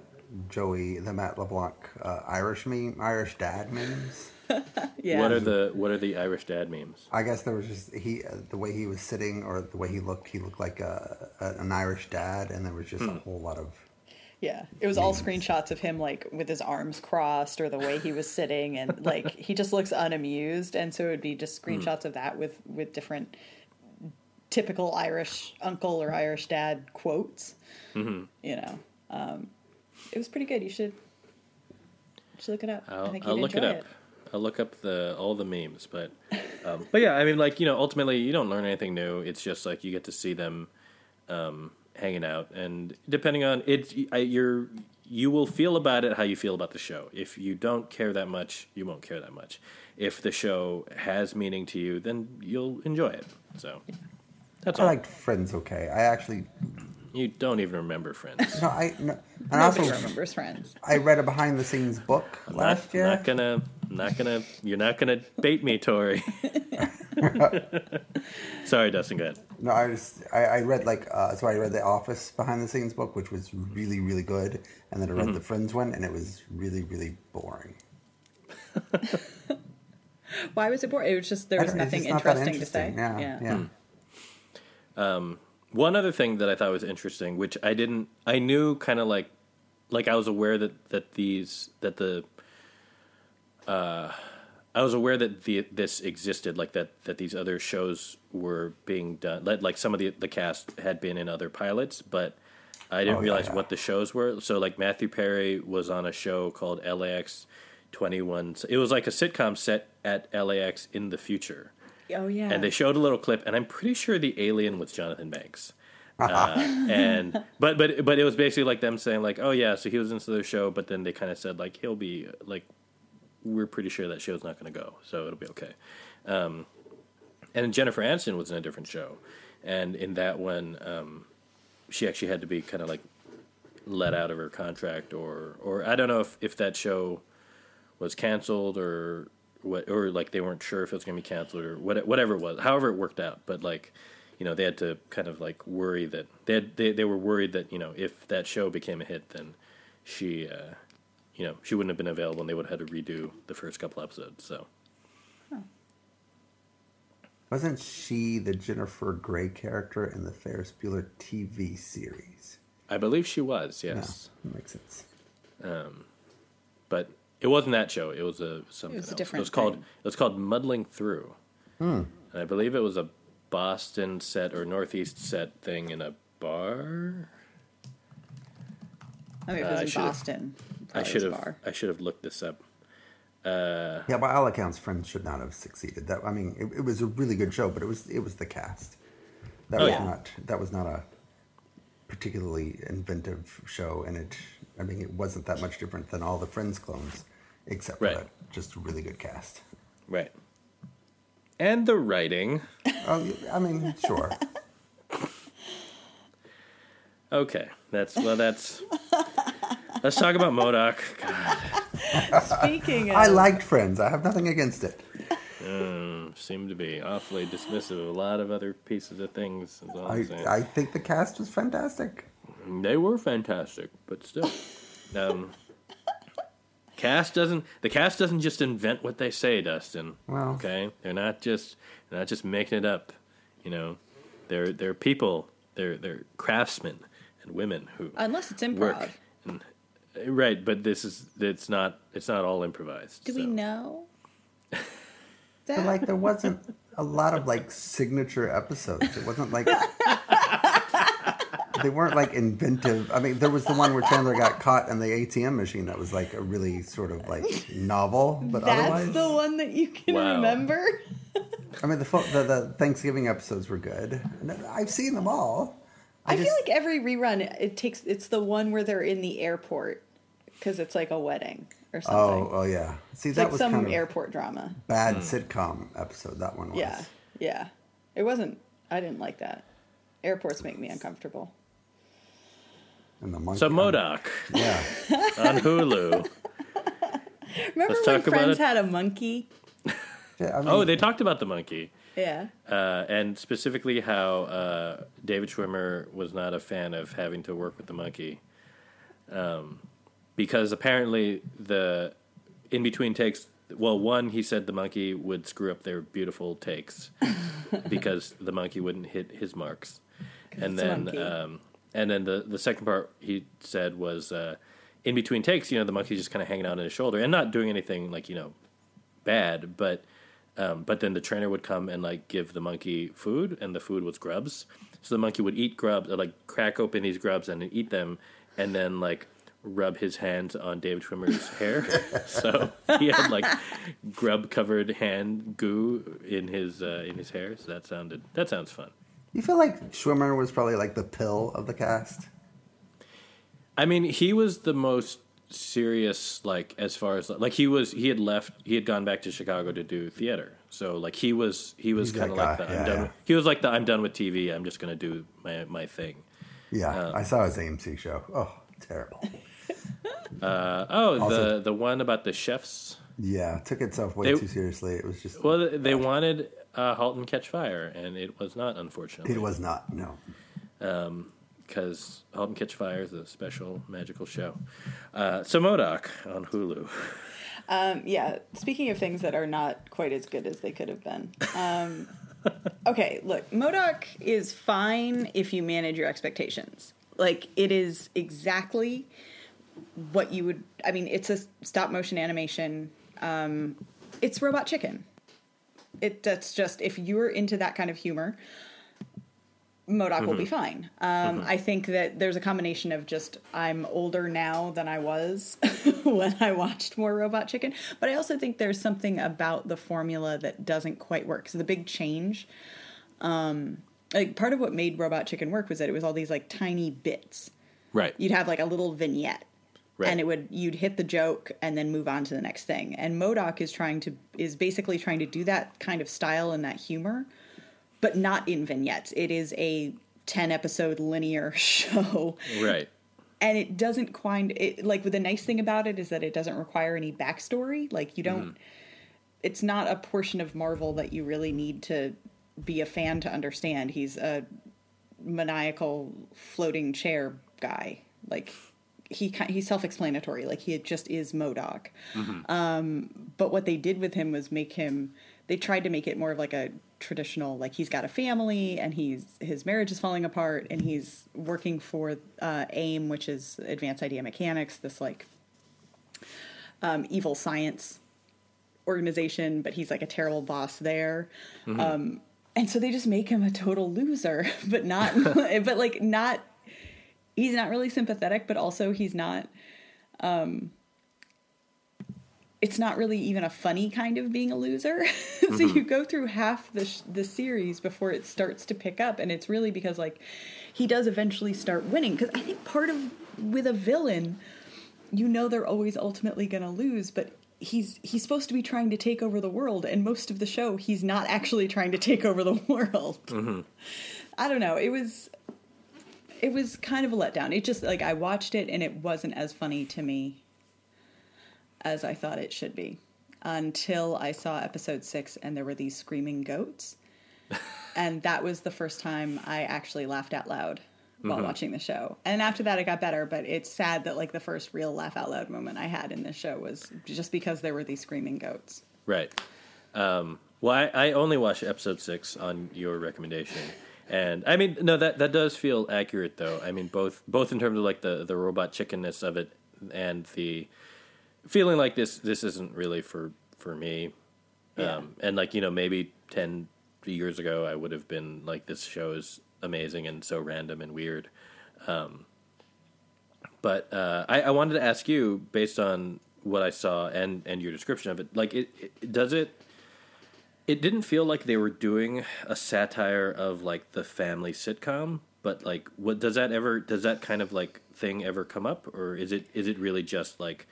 [SPEAKER 3] Joey, the Matt LeBlanc uh, Irish meme, Irish dad memes.
[SPEAKER 1] Yeah.
[SPEAKER 2] What are the what are the Irish dad memes?
[SPEAKER 3] I guess there was just he uh, the way he was sitting or the way he looked. He looked like a, a an Irish dad, and there was just a whole lot of
[SPEAKER 1] Yeah, it was all screenshots of him like with his arms crossed or the way he was sitting, and like he just looks unamused, and so it would be just screenshots of that with with different typical Irish uncle or Irish dad quotes. You know, um, it was pretty good. You should you should look it up. I
[SPEAKER 2] I'll,
[SPEAKER 1] think
[SPEAKER 2] I'll
[SPEAKER 1] you'd
[SPEAKER 2] look it
[SPEAKER 1] enjoy
[SPEAKER 2] up. I'll look up the all the memes, but um, but yeah, I mean, like you know, ultimately you don't learn anything new. It's just like you get to see them um, hanging out, and depending on it, I, you're you will feel about it how you feel about the show. If you don't care that much, you won't care that much. If the show has meaning to you, then you'll enjoy it. So that's
[SPEAKER 3] I
[SPEAKER 2] all.
[SPEAKER 3] liked Friends. Okay, I actually
[SPEAKER 2] you don't even remember Friends.
[SPEAKER 3] no, I no, and
[SPEAKER 1] Nobody
[SPEAKER 3] also
[SPEAKER 1] remembers Friends.
[SPEAKER 3] I read a behind the scenes book last
[SPEAKER 2] not,
[SPEAKER 3] year.
[SPEAKER 2] not gonna, not gonna. You're not gonna bait me, Tori. Sorry, Dustin. Go ahead.
[SPEAKER 3] No, I just I, I read like uh, so I read the Office behind the scenes book, which was really really good, and then I read
[SPEAKER 2] Mm-hmm.
[SPEAKER 3] the Friends one, and it was really really boring.
[SPEAKER 1] Why was it boring? It was just there was nothing
[SPEAKER 3] just not that
[SPEAKER 1] interesting to say.
[SPEAKER 3] interesting. Yeah, yeah.
[SPEAKER 2] One other thing that I thought was interesting, which I didn't, I knew kind of like, like I was aware that that these that the, uh, I was aware that the this existed, like that that these other shows were being done. Like, like some of the the cast had been in other pilots, but I didn't
[SPEAKER 3] Oh, yeah,
[SPEAKER 2] realize
[SPEAKER 3] yeah.
[SPEAKER 2] what the shows were. So like Matthew Perry was on a show called LAX twenty one. It was like a sitcom set at LAX in the future,
[SPEAKER 1] Oh yeah.
[SPEAKER 2] and they showed a little clip, and I'm pretty sure the alien was Jonathan Banks. uh, and but but but it was basically like them saying like, oh yeah, so he was into their show, but then they kind of said like he'll be like, we're pretty sure that show's not going to go, so it'll be okay. Um, and Jennifer Aniston was in a different show, and in that one, um, she actually had to be kind of like let out of her contract, or or I don't know if if that show was canceled or what, or like they weren't sure if it was going to be canceled or what, whatever it was. However, it worked out, but like you know they had to kind of like worry that they had, they they were worried that you know if that show became a hit, then she. Uh, you know, she wouldn't have been available, and they would have had to redo the first couple episodes. So,
[SPEAKER 3] Wasn't she the Jennifer Grey character in the Ferris Bueller TV series?
[SPEAKER 2] I believe she was, yes,
[SPEAKER 3] Yeah, that makes sense.
[SPEAKER 2] Um, but it wasn't that show. It was a something
[SPEAKER 1] It was a
[SPEAKER 2] else.
[SPEAKER 1] different
[SPEAKER 2] it was called
[SPEAKER 1] thing.
[SPEAKER 2] it was called Muddling Through, and I believe it was a Boston set or Northeast set thing in a bar.
[SPEAKER 1] I mean, it
[SPEAKER 2] Uh,
[SPEAKER 1] was
[SPEAKER 2] I
[SPEAKER 1] in
[SPEAKER 2] should've-
[SPEAKER 1] Boston.
[SPEAKER 2] I should have
[SPEAKER 1] bar.
[SPEAKER 2] I should have looked this up.
[SPEAKER 3] Yeah, by all accounts, Friends should not have succeeded. That I mean, it, it was a really good show, but it was it was the cast. That
[SPEAKER 2] Oh,
[SPEAKER 3] was
[SPEAKER 1] yeah.
[SPEAKER 3] not that was not a particularly inventive show, and it I mean it wasn't that much different than all the Friends clones, except for
[SPEAKER 2] Right.
[SPEAKER 3] that just a really good cast.
[SPEAKER 2] Right. And the writing.
[SPEAKER 3] Oh, I mean, sure.
[SPEAKER 2] Okay, that's well. That's let's talk about Modoc. God,
[SPEAKER 1] Speaking of,
[SPEAKER 3] I liked Friends. I have nothing against it.
[SPEAKER 2] seemed to be awfully dismissive of a lot of other pieces of things. Is all I'm
[SPEAKER 3] I
[SPEAKER 2] saying.
[SPEAKER 3] I think the cast was fantastic.
[SPEAKER 2] They were fantastic, but still, um, cast doesn't. The cast doesn't just invent what they say, Dustin.
[SPEAKER 3] Well.
[SPEAKER 2] okay, they're not just they're not just making it up. You know, they're they're people. They're they're craftsmen and women who
[SPEAKER 1] unless it's improv.
[SPEAKER 2] work. And, uh, right, but this is it's not it's not all improvised.
[SPEAKER 1] Do we
[SPEAKER 2] so.
[SPEAKER 1] know?
[SPEAKER 3] But like, there wasn't a lot of like signature episodes. It wasn't like they weren't like inventive. I mean, there was the one where Chandler got caught in the ATM machine. That was like a really sort of like novel, but
[SPEAKER 1] That's
[SPEAKER 3] otherwise,
[SPEAKER 1] the one that you can
[SPEAKER 2] Wow.
[SPEAKER 1] remember.
[SPEAKER 3] I mean, the, the the Thanksgiving episodes were good. I've seen them all.
[SPEAKER 1] I, feel
[SPEAKER 3] just-
[SPEAKER 1] like every rerun it takes it's the one where they're in the airport because it's like a wedding or oh, something.
[SPEAKER 3] Oh, oh yeah. See,
[SPEAKER 1] it's
[SPEAKER 3] that
[SPEAKER 1] like
[SPEAKER 3] was
[SPEAKER 1] some
[SPEAKER 3] kind of
[SPEAKER 1] airport drama.
[SPEAKER 3] bad hmm. sitcom episode. That one was.
[SPEAKER 1] Yeah, yeah. It wasn't. I didn't like that. Airports make me uncomfortable.
[SPEAKER 3] And the monkey.
[SPEAKER 2] So M.O.D.O.K.
[SPEAKER 3] Yeah.
[SPEAKER 2] on Hulu.
[SPEAKER 1] Remember
[SPEAKER 2] Let's
[SPEAKER 1] when
[SPEAKER 2] talk
[SPEAKER 1] Friends
[SPEAKER 2] it.
[SPEAKER 1] had a monkey?
[SPEAKER 3] yeah I mean,
[SPEAKER 2] Oh, they talked about the monkey.
[SPEAKER 1] Yeah.
[SPEAKER 2] uh, and specifically how uh, David Schwimmer was not a fan of having to work with the monkey, um, because apparently the in between takes. Well, one he said the monkey would screw up their beautiful takes because the monkey wouldn't hit his marks, and then um, and then the the second part he said was uh, in between takes. You know, the monkey's just kind of hanging out on his shoulder and not doing anything like you know bad, but um, but then the trainer would come and like give the monkey food, and the food was grubs. So the monkey would eat grubs, or like crack open these grubs and eat them, and then like rub his hands on David Schwimmer's hair. so he had like grub covered hand goo in his uh, in his hair. So that sounded that sounds fun.
[SPEAKER 3] You feel like Schwimmer was probably like the pill of the cast.
[SPEAKER 2] I mean, he was the most serious, like as far as like he was. He had left. He had gone back to Chicago to do theater. So like he was. He was kind of like the.
[SPEAKER 3] yeah,
[SPEAKER 2] I'm done.
[SPEAKER 3] yeah.
[SPEAKER 2] With, he was like the. I'm done with TV. I'm just going to do my my thing.
[SPEAKER 3] Yeah, I saw his AMC show. Oh, terrible.
[SPEAKER 2] Uh, oh,
[SPEAKER 3] Also-
[SPEAKER 2] the the one about the chefs.
[SPEAKER 3] Yeah, took itself way
[SPEAKER 2] They-
[SPEAKER 3] too seriously. It was just.
[SPEAKER 2] Well, they wanted uh, *Halt and Catch Fire*, and it was not, unfortunately.
[SPEAKER 3] it was not. No.
[SPEAKER 2] because *Halt and Catch Fire* is a special magical show. Uh, so M.O.D.O.K. on Hulu.
[SPEAKER 1] Um, yeah. Speaking of things that are not quite as good as they could have been. Um, okay, look, M.O.D.O.K. is fine if you manage your expectations. Like it is exactly what you would. I mean, it's a stop motion animation. Um, it's Robot Chicken. It that's just if you're into that kind of humor, M.O.D.O.K. will be fine. Um, I think that there's a combination of just I'm older now than I was when I watched more Robot Chicken, but I also think there's something about the formula that doesn't quite work. So the big change, um, like part of what made Robot Chicken work was that it was all these like tiny bits.
[SPEAKER 2] Right.
[SPEAKER 1] You'd have like a little vignette
[SPEAKER 2] Right.
[SPEAKER 1] and it would you'd hit the joke and then move on to the next thing. And M.O.D.O.K. is trying to is basically trying to do that kind of style and that humor but not in vignettes. It is a 10 episode linear show.
[SPEAKER 2] Right.
[SPEAKER 1] and it doesn't quite it like the nice thing about it is that it doesn't require any backstory. Like you don't mm-hmm. it's not a portion of marvel that you really need to be a fan to understand. He's a maniacal floating chair guy. Like he he's self-explanatory like he just is modoc. Um, but what they did with him was make him they tried to make it more of like a traditional like he's got a family and he's his marriage is falling apart and he's working for uh, aim which is advanced idea mechanics this like um, evil science organization but he's like a terrible boss there. Um, and so they just make him a total loser but not but like not he's not really sympathetic but also he's not um it's not really even a funny kind of being a loser. So you go through half the sh- the series before it starts to pick up and it's really because like he does eventually start winning. Because i think part of with a villain you know they're always ultimately going to lose but he's he's supposed to be trying to take over the world and most of the show he's not actually trying to take over the world. I don't know. It was it was kind of a letdown. It just like i watched it and it wasn't as funny to me as i thought it should be until i saw episode six and there were these screaming goats. And that was the first time i actually laughed out loud while watching the show. And after that it got better but it's sad that like the first real laugh out loud moment i had in this show was just because there were these screaming goats.
[SPEAKER 2] Right. Um, well, I, I only watched episode six on your recommendation, and I mean, no, that that does feel accurate, though. I mean, both both in terms of like the the robot chickenness of it, and the feeling like this this isn't really for for me.
[SPEAKER 1] Yeah.
[SPEAKER 2] Um, and like you know, maybe ten years ago, I would have been like, this show is amazing and so random and weird. Um, but uh, I, I wanted to ask you, based on what I saw and and your description of it, like it, it does it. It didn't feel like they were doing a satire of like the family sitcom, but like, what does that ever? Does that kind of like thing ever come up, or is it is it really just like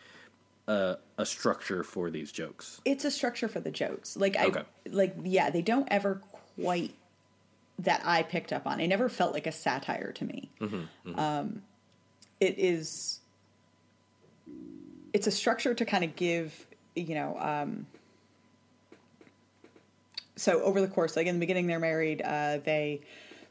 [SPEAKER 2] a, a structure for these jokes?
[SPEAKER 1] it's a structure for the jokes like i
[SPEAKER 2] Okay.
[SPEAKER 1] like yeah they don't ever quite that i picked up on it never felt like a satire to me um it is it's a structure to kind of give you know um so over the course like in the beginning they're married uh they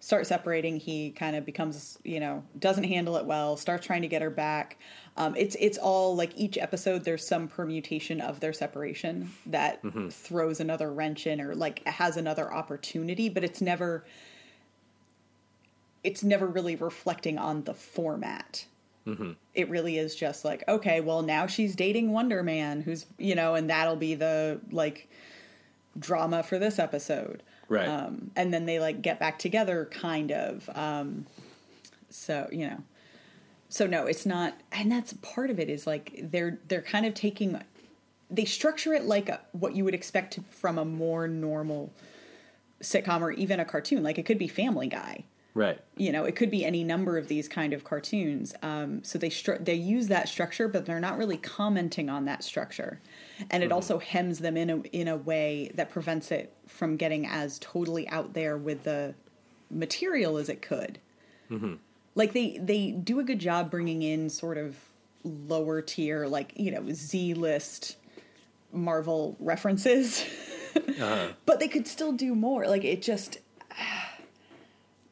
[SPEAKER 1] start separating he kind of becomes you know doesn't handle it well starts trying to get her back. Um, it's it's all like each episode there's some permutation of their separation that throws another wrench in or like has another opportunity but it's never it's never really reflecting on the format. It really is just like okay well now she's dating wonder man who's you know and that'll be the like drama for this episode.
[SPEAKER 2] Right.
[SPEAKER 1] um, and then they like get back together kind of. Um, so you know. So no it's not and that's part of it is like they're they're kind of taking they structure it like a, what you would expect from a more normal sitcom or even a cartoon. Like it could be family guy
[SPEAKER 2] Right.
[SPEAKER 1] you know it could be any number of these kind of cartoons. Um, so they stru- they use that structure but they're not really commenting on that structure. And it mm-hmm. also hems them in a in a way that prevents it from getting as totally out there with the material as it could. Mm-hmm. Like they they do a good job bringing in sort of lower tier like you know z list marvel references. Uh-huh. But they could still do more. Like it just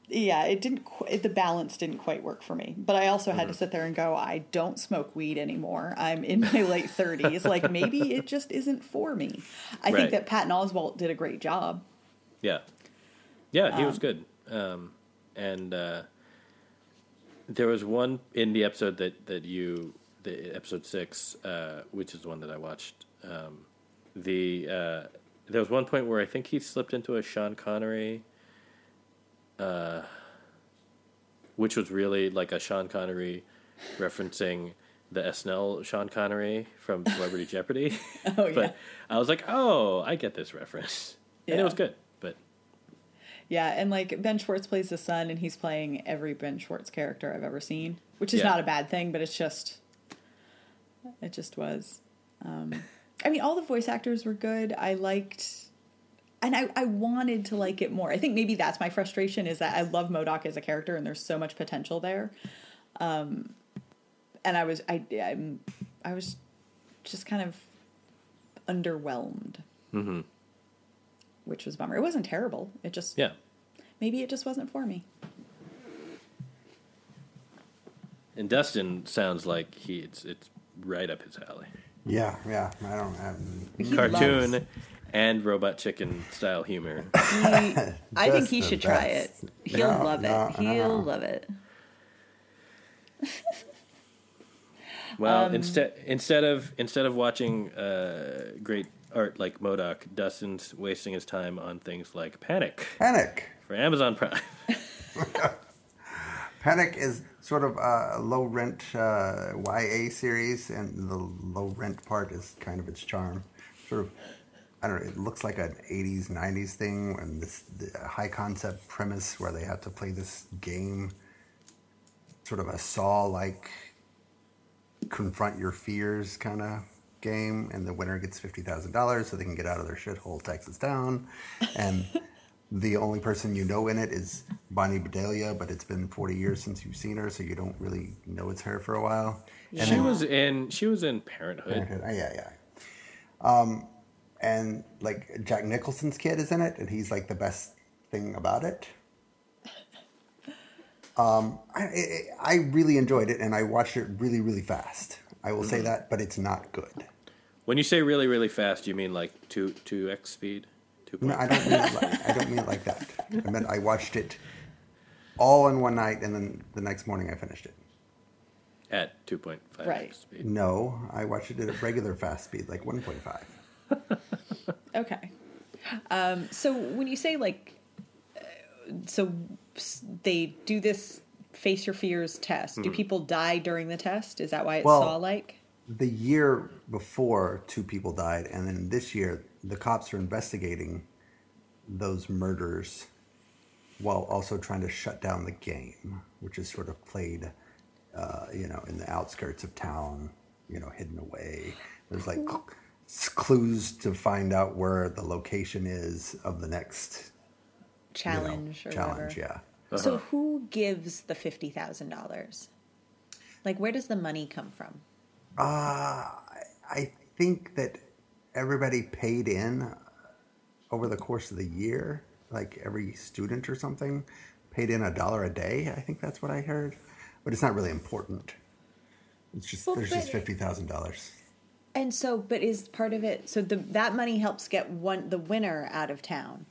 [SPEAKER 1] yeah it didn't qu- the balance didn't quite work for me but i also had to sit there and go i don't smoke weed anymore i'm in my late 30s like maybe it just isn't for me i
[SPEAKER 2] Right.
[SPEAKER 1] think that patton oswalt did a great job
[SPEAKER 2] Yeah, yeah, he was good. Um, and uh, there was one in the episode that that you, the episode six, uh, which is the one that I watched. Um, the uh, there was one point where I think he slipped into a Sean Connery, uh, which was really like a Sean Connery referencing the SNL Sean Connery from Celebrity Jeopardy.
[SPEAKER 1] Oh,
[SPEAKER 2] but
[SPEAKER 1] yeah.
[SPEAKER 2] I was like, oh, I get this reference, and
[SPEAKER 1] Yeah.
[SPEAKER 2] it was good. But
[SPEAKER 1] Yeah, and like Ben Schwartz plays the son, and he's playing every Ben Schwartz character I've ever seen, which is
[SPEAKER 2] Yeah.
[SPEAKER 1] not a bad thing, but it's just, it just was. Um, I mean, all the voice actors were good. I liked, and I, I wanted to like it more. I think maybe that's my frustration is that I love M.O.D.O.K. as a character, and there's so much potential there. Um, and I was I I'm, I was just kind of underwhelmed,
[SPEAKER 2] mhm.
[SPEAKER 1] which was a bummer. It wasn't terrible. It just
[SPEAKER 2] yeah,
[SPEAKER 1] maybe it just wasn't for me.
[SPEAKER 2] and Dustin sounds like he it's it's right up his alley.
[SPEAKER 3] Yeah, yeah. I don't have
[SPEAKER 2] Cartoon
[SPEAKER 1] loves-
[SPEAKER 2] and robot chicken style humor.
[SPEAKER 1] He, I think he
[SPEAKER 3] the
[SPEAKER 1] should try it. He'll
[SPEAKER 3] No,
[SPEAKER 1] love it.
[SPEAKER 3] no, no,
[SPEAKER 1] He'll
[SPEAKER 3] no.
[SPEAKER 1] love it.
[SPEAKER 2] Well,
[SPEAKER 1] Um,
[SPEAKER 2] instead instead of instead of watching uh, great art like M.O.D.O.K., Dustin's wasting his time on things like Panic
[SPEAKER 3] Panic.
[SPEAKER 2] for Amazon Prime.
[SPEAKER 3] Panic is sort of a low rent uh, YA series, and the low rent part is kind of its charm. Sort of, I don't know. It looks like an '80s '90s thing, and this the high concept premise where they have to play this game, sort of a Saw like confront your fears kind of game, and the winner gets fifty thousand dollars so they can get out of their shithole Texas town, and. The only person you know in it is Bonnie Bedelia, but it's been 40 years since you've seen her, so you don't really know it's her for a while. And
[SPEAKER 2] she
[SPEAKER 3] then-
[SPEAKER 2] was in she was in Parenthood.
[SPEAKER 3] Parenthood. Oh, yeah, yeah. Um, and like Jack Nicholson's kid is in it, and he's like the best thing about it. Um, I, I, I really enjoyed it, and I watched it really, really fast. I will say that, but it's not good.
[SPEAKER 2] When you say really really fast, you mean like two two x speed? Two
[SPEAKER 3] No. I don't mean it like, I don't mean it like that. I meant I watched it all in one night, and then the next morning I finished it.
[SPEAKER 2] at two point five
[SPEAKER 1] Right.
[SPEAKER 2] x speed.
[SPEAKER 3] No, I watched it at regular fast speed, like 1.5.
[SPEAKER 1] Okay. Um, so when you say like, uh, so they do this face your fears test. Do people die during the test? Is that why it's
[SPEAKER 3] Well-
[SPEAKER 1] saw like?
[SPEAKER 3] The year before, two people died, and then this year, the cops are investigating those murders while also trying to shut down the game, which is sort of played, uh, you know, in the outskirts of town, you know, hidden away. There's like clues to find out where the location is of the next you know,
[SPEAKER 1] Challenge or
[SPEAKER 3] challenge.
[SPEAKER 1] whatever.
[SPEAKER 3] Yeah.
[SPEAKER 1] So who gives the fifty thousand dollars? Like, where does the money come from?
[SPEAKER 3] Uh, I think that everybody paid in over the course of the year, like every student or something, paid in a dollar a day. I think that's what I heard, but it's not really important. It's just
[SPEAKER 1] Well,
[SPEAKER 3] there's just fifty thousand dollars.
[SPEAKER 1] And so, but is part of it? So the that money helps get one the winner out of town,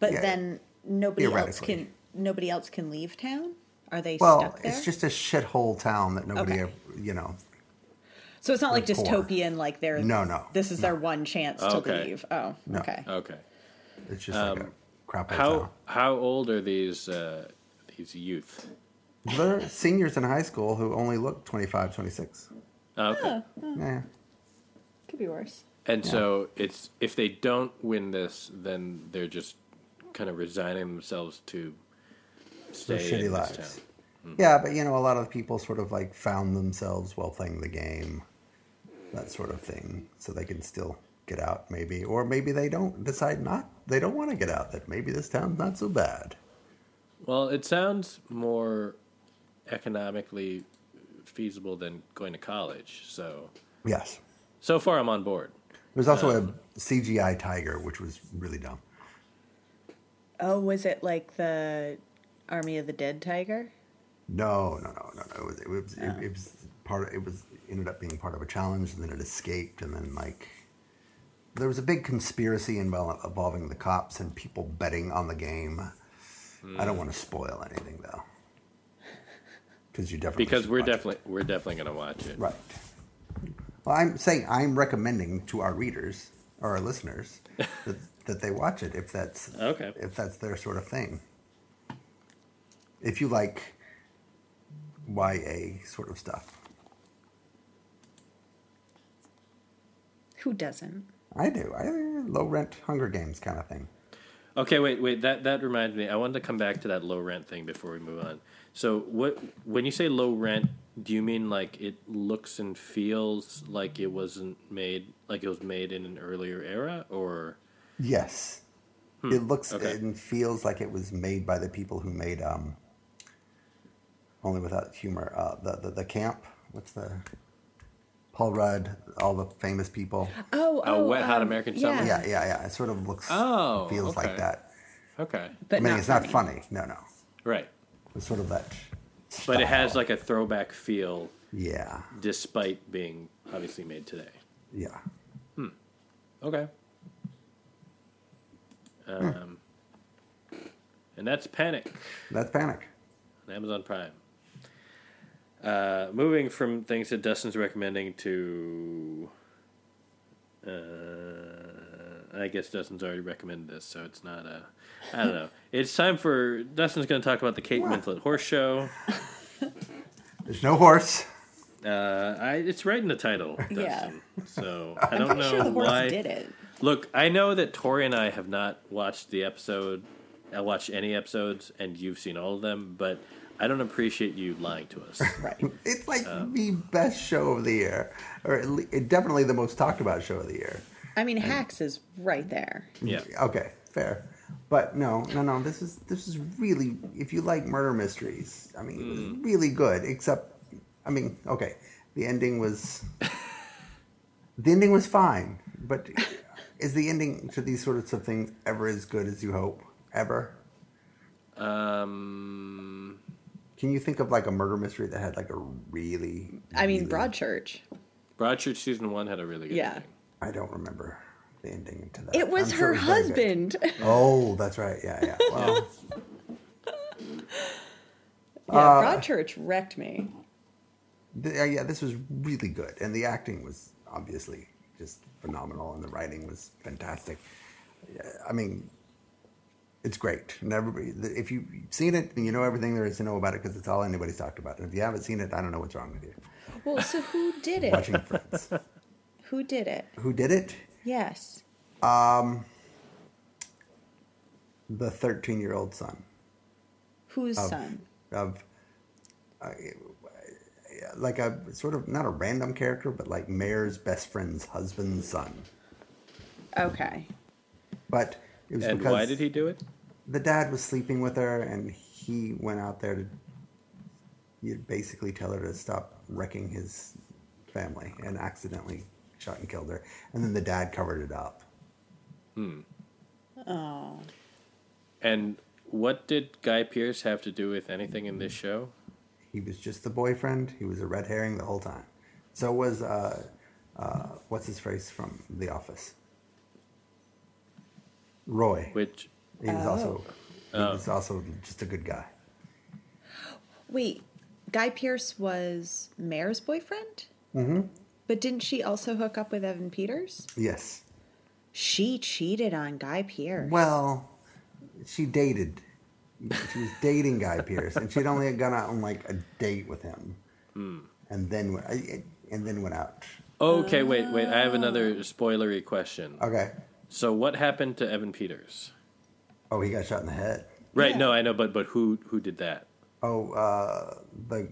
[SPEAKER 1] but
[SPEAKER 3] Yeah,
[SPEAKER 1] then nobody else can nobody else can leave town. Are they
[SPEAKER 3] Well,
[SPEAKER 1] stuck there?
[SPEAKER 3] it's just a shithole town that nobody,
[SPEAKER 1] Okay.
[SPEAKER 3] ever, you know.
[SPEAKER 1] so it's not like
[SPEAKER 3] poor.
[SPEAKER 1] dystopian. Like they're
[SPEAKER 3] No, no,
[SPEAKER 1] This is their one chance to
[SPEAKER 2] Okay.
[SPEAKER 1] leave. Oh,
[SPEAKER 3] No.
[SPEAKER 1] okay.
[SPEAKER 2] Okay.
[SPEAKER 3] It's just like a
[SPEAKER 2] Um,
[SPEAKER 3] crap
[SPEAKER 2] How
[SPEAKER 3] town.
[SPEAKER 2] how old are these uh, these youth?
[SPEAKER 3] They're seniors in high school who only look 25, 26.
[SPEAKER 2] Oh, okay.
[SPEAKER 3] Yeah.
[SPEAKER 1] Could be worse.
[SPEAKER 2] And so it's if they don't win this, then they're just kind of resigning themselves to
[SPEAKER 3] Their
[SPEAKER 2] stay
[SPEAKER 3] shitty
[SPEAKER 2] in
[SPEAKER 3] lives.
[SPEAKER 2] this town. Mm-hmm.
[SPEAKER 3] Yeah, but you know, a lot of people sort of like found themselves while playing the game, that sort of thing, so they can still get out, maybe, or maybe they don't decide not, they don't want to get out. That maybe this town's not so bad.
[SPEAKER 2] Well, it sounds more economically feasible than going to college. So
[SPEAKER 3] Yes,
[SPEAKER 2] so far, I'm on board.
[SPEAKER 3] there's also a um, CGI tiger, which was really dumb.
[SPEAKER 1] Oh, was it like the Army of the Dead tiger?
[SPEAKER 3] No, no, no, no, no. It was, it was, it, oh. it was part. Of, it was ended up being part of a challenge, and then it escaped, and then like there was a big conspiracy invol- involving the cops and people betting on the game. I don't hmm. want to spoil anything though, because you definitely
[SPEAKER 2] Because we're
[SPEAKER 3] watch it.
[SPEAKER 2] definitely we're definitely going to watch it.
[SPEAKER 3] right. Well, I'm saying I'm recommending to our readers or our listeners that, that they watch it if that's
[SPEAKER 2] Okay.
[SPEAKER 3] if that's their sort of thing. If you like YA sort of stuff,
[SPEAKER 1] Who doesn't?
[SPEAKER 3] I do. I low rent Hunger Games kind of thing.
[SPEAKER 2] Okay, wait, wait. That that reminds me. I wanted to come back to that low rent thing before we move on. So, what when you say low rent, do you mean like it looks and feels like it wasn't made like it was made in an earlier era, or
[SPEAKER 3] Yes, it looks
[SPEAKER 2] Hmm. okay.
[SPEAKER 3] and feels like it was made by the people who made um, Only Without Humor. Uh, the, the the camp. What's the Paul Rudd? All the famous people.
[SPEAKER 1] Oh,
[SPEAKER 2] Oh, Wet Hot American Summer?
[SPEAKER 3] Yeah, yeah, yeah. It sort of looks,
[SPEAKER 2] Oh,
[SPEAKER 3] feels
[SPEAKER 2] okay.
[SPEAKER 3] like that.
[SPEAKER 2] okay,
[SPEAKER 1] But
[SPEAKER 3] I mean,
[SPEAKER 1] not
[SPEAKER 3] it's
[SPEAKER 1] funny.
[SPEAKER 3] not funny. No, no.
[SPEAKER 2] right?
[SPEAKER 3] It's sort of that.
[SPEAKER 2] But it has like a throwback feel,
[SPEAKER 3] Yeah,
[SPEAKER 2] despite being obviously made today.
[SPEAKER 3] yeah. Hmm.
[SPEAKER 2] Okay. Um, and that's Panic.
[SPEAKER 3] That's Panic.
[SPEAKER 2] on Amazon Prime. Uh, moving from things that Dustin's recommending to, uh, I guess Dustin's already recommended this, so it's not a. I don't know. It's time for Dustin's going to talk about the Kate Winslet Horse Show.
[SPEAKER 3] There's no horse.
[SPEAKER 2] Uh, I, it's right in the title, Dustin.
[SPEAKER 1] Yeah.
[SPEAKER 2] So I don't know
[SPEAKER 1] Sure, the horse
[SPEAKER 2] why.
[SPEAKER 1] did it.
[SPEAKER 2] Look, I know that Tori and I have not watched the episode, I watched any episodes, and you've seen all of them, but I don't appreciate you lying to us.
[SPEAKER 1] Right.
[SPEAKER 3] It's like
[SPEAKER 2] Uh.
[SPEAKER 3] the best show of the year, or at le- definitely the most talked about show of the year.
[SPEAKER 1] I mean, Hacks is right there.
[SPEAKER 2] Yeah.
[SPEAKER 3] Okay, fair. But no, no, no. This is this is really if you like murder mysteries. I mean, it was
[SPEAKER 2] Mm.
[SPEAKER 3] really good. Except, I mean, okay, the ending was the ending was fine. But is the ending to these sorts of things ever as good as you hope? Ever?
[SPEAKER 2] Um,
[SPEAKER 3] Can you think of like a murder mystery that had like a really?
[SPEAKER 1] I mean,
[SPEAKER 3] really-
[SPEAKER 1] Broadchurch.
[SPEAKER 2] Broadchurch season one had a really good
[SPEAKER 1] Yeah.
[SPEAKER 2] ending.
[SPEAKER 3] I don't remember the ending to that.
[SPEAKER 1] It was
[SPEAKER 3] I'm
[SPEAKER 1] her
[SPEAKER 3] it very good.
[SPEAKER 1] husband.
[SPEAKER 3] Oh, that's right. Yeah, yeah. Well,
[SPEAKER 1] yeah,
[SPEAKER 3] Uh,
[SPEAKER 1] Broadchurch wrecked me.
[SPEAKER 3] th- uh, yeah, this was really good, and the acting was obviously just phenomenal, and the writing was fantastic. Yeah, I mean, it's great, and everybody. If you've seen it, then you know everything there is to know about it because it's all anybody's talked about. And if you haven't seen it, I don't know what's wrong with you.
[SPEAKER 1] Well, so who did it?
[SPEAKER 3] Watching Friends,
[SPEAKER 1] Who did it?
[SPEAKER 3] who did it?
[SPEAKER 1] Yes.
[SPEAKER 3] Um, The thirteen-year-old son.
[SPEAKER 1] Whose
[SPEAKER 3] of,
[SPEAKER 1] son?
[SPEAKER 3] of uh, like a sort of not a random character, but like Mare's best friend's husband's son.
[SPEAKER 1] Okay.
[SPEAKER 3] But it was
[SPEAKER 2] And
[SPEAKER 3] because
[SPEAKER 2] why did he do it?
[SPEAKER 3] the dad was sleeping with her, and he went out there to you basically tell her to stop wrecking his family, and accidentally shot and killed her. And then the dad covered it up.
[SPEAKER 1] Oh.
[SPEAKER 2] And what did Guy Pearce have to do with anything in this show?
[SPEAKER 3] He was just the boyfriend. He was a red herring the whole time. So was uh, uh, what's his face from The Office? Roy.
[SPEAKER 2] Which
[SPEAKER 3] He was also he
[SPEAKER 2] Oh.
[SPEAKER 3] was also just a good guy.
[SPEAKER 1] Wait, Guy Pearce was Mare's boyfriend? Mm-hmm. But didn't she also hook up with Evan Peters?
[SPEAKER 3] Yes.
[SPEAKER 1] She cheated on Guy Pearce.
[SPEAKER 3] Well, she dated. She was dating Guy Pearce, and she'd only gone out on like a date with him, and then went- and then went out.
[SPEAKER 2] okay, wait, wait. I have another spoilery question.
[SPEAKER 3] Okay.
[SPEAKER 2] So what happened to Evan Peters?
[SPEAKER 3] Oh, he got shot in the head.
[SPEAKER 2] Right.
[SPEAKER 1] Yeah.
[SPEAKER 2] No, I know, but but who who did that?
[SPEAKER 3] Oh, uh, the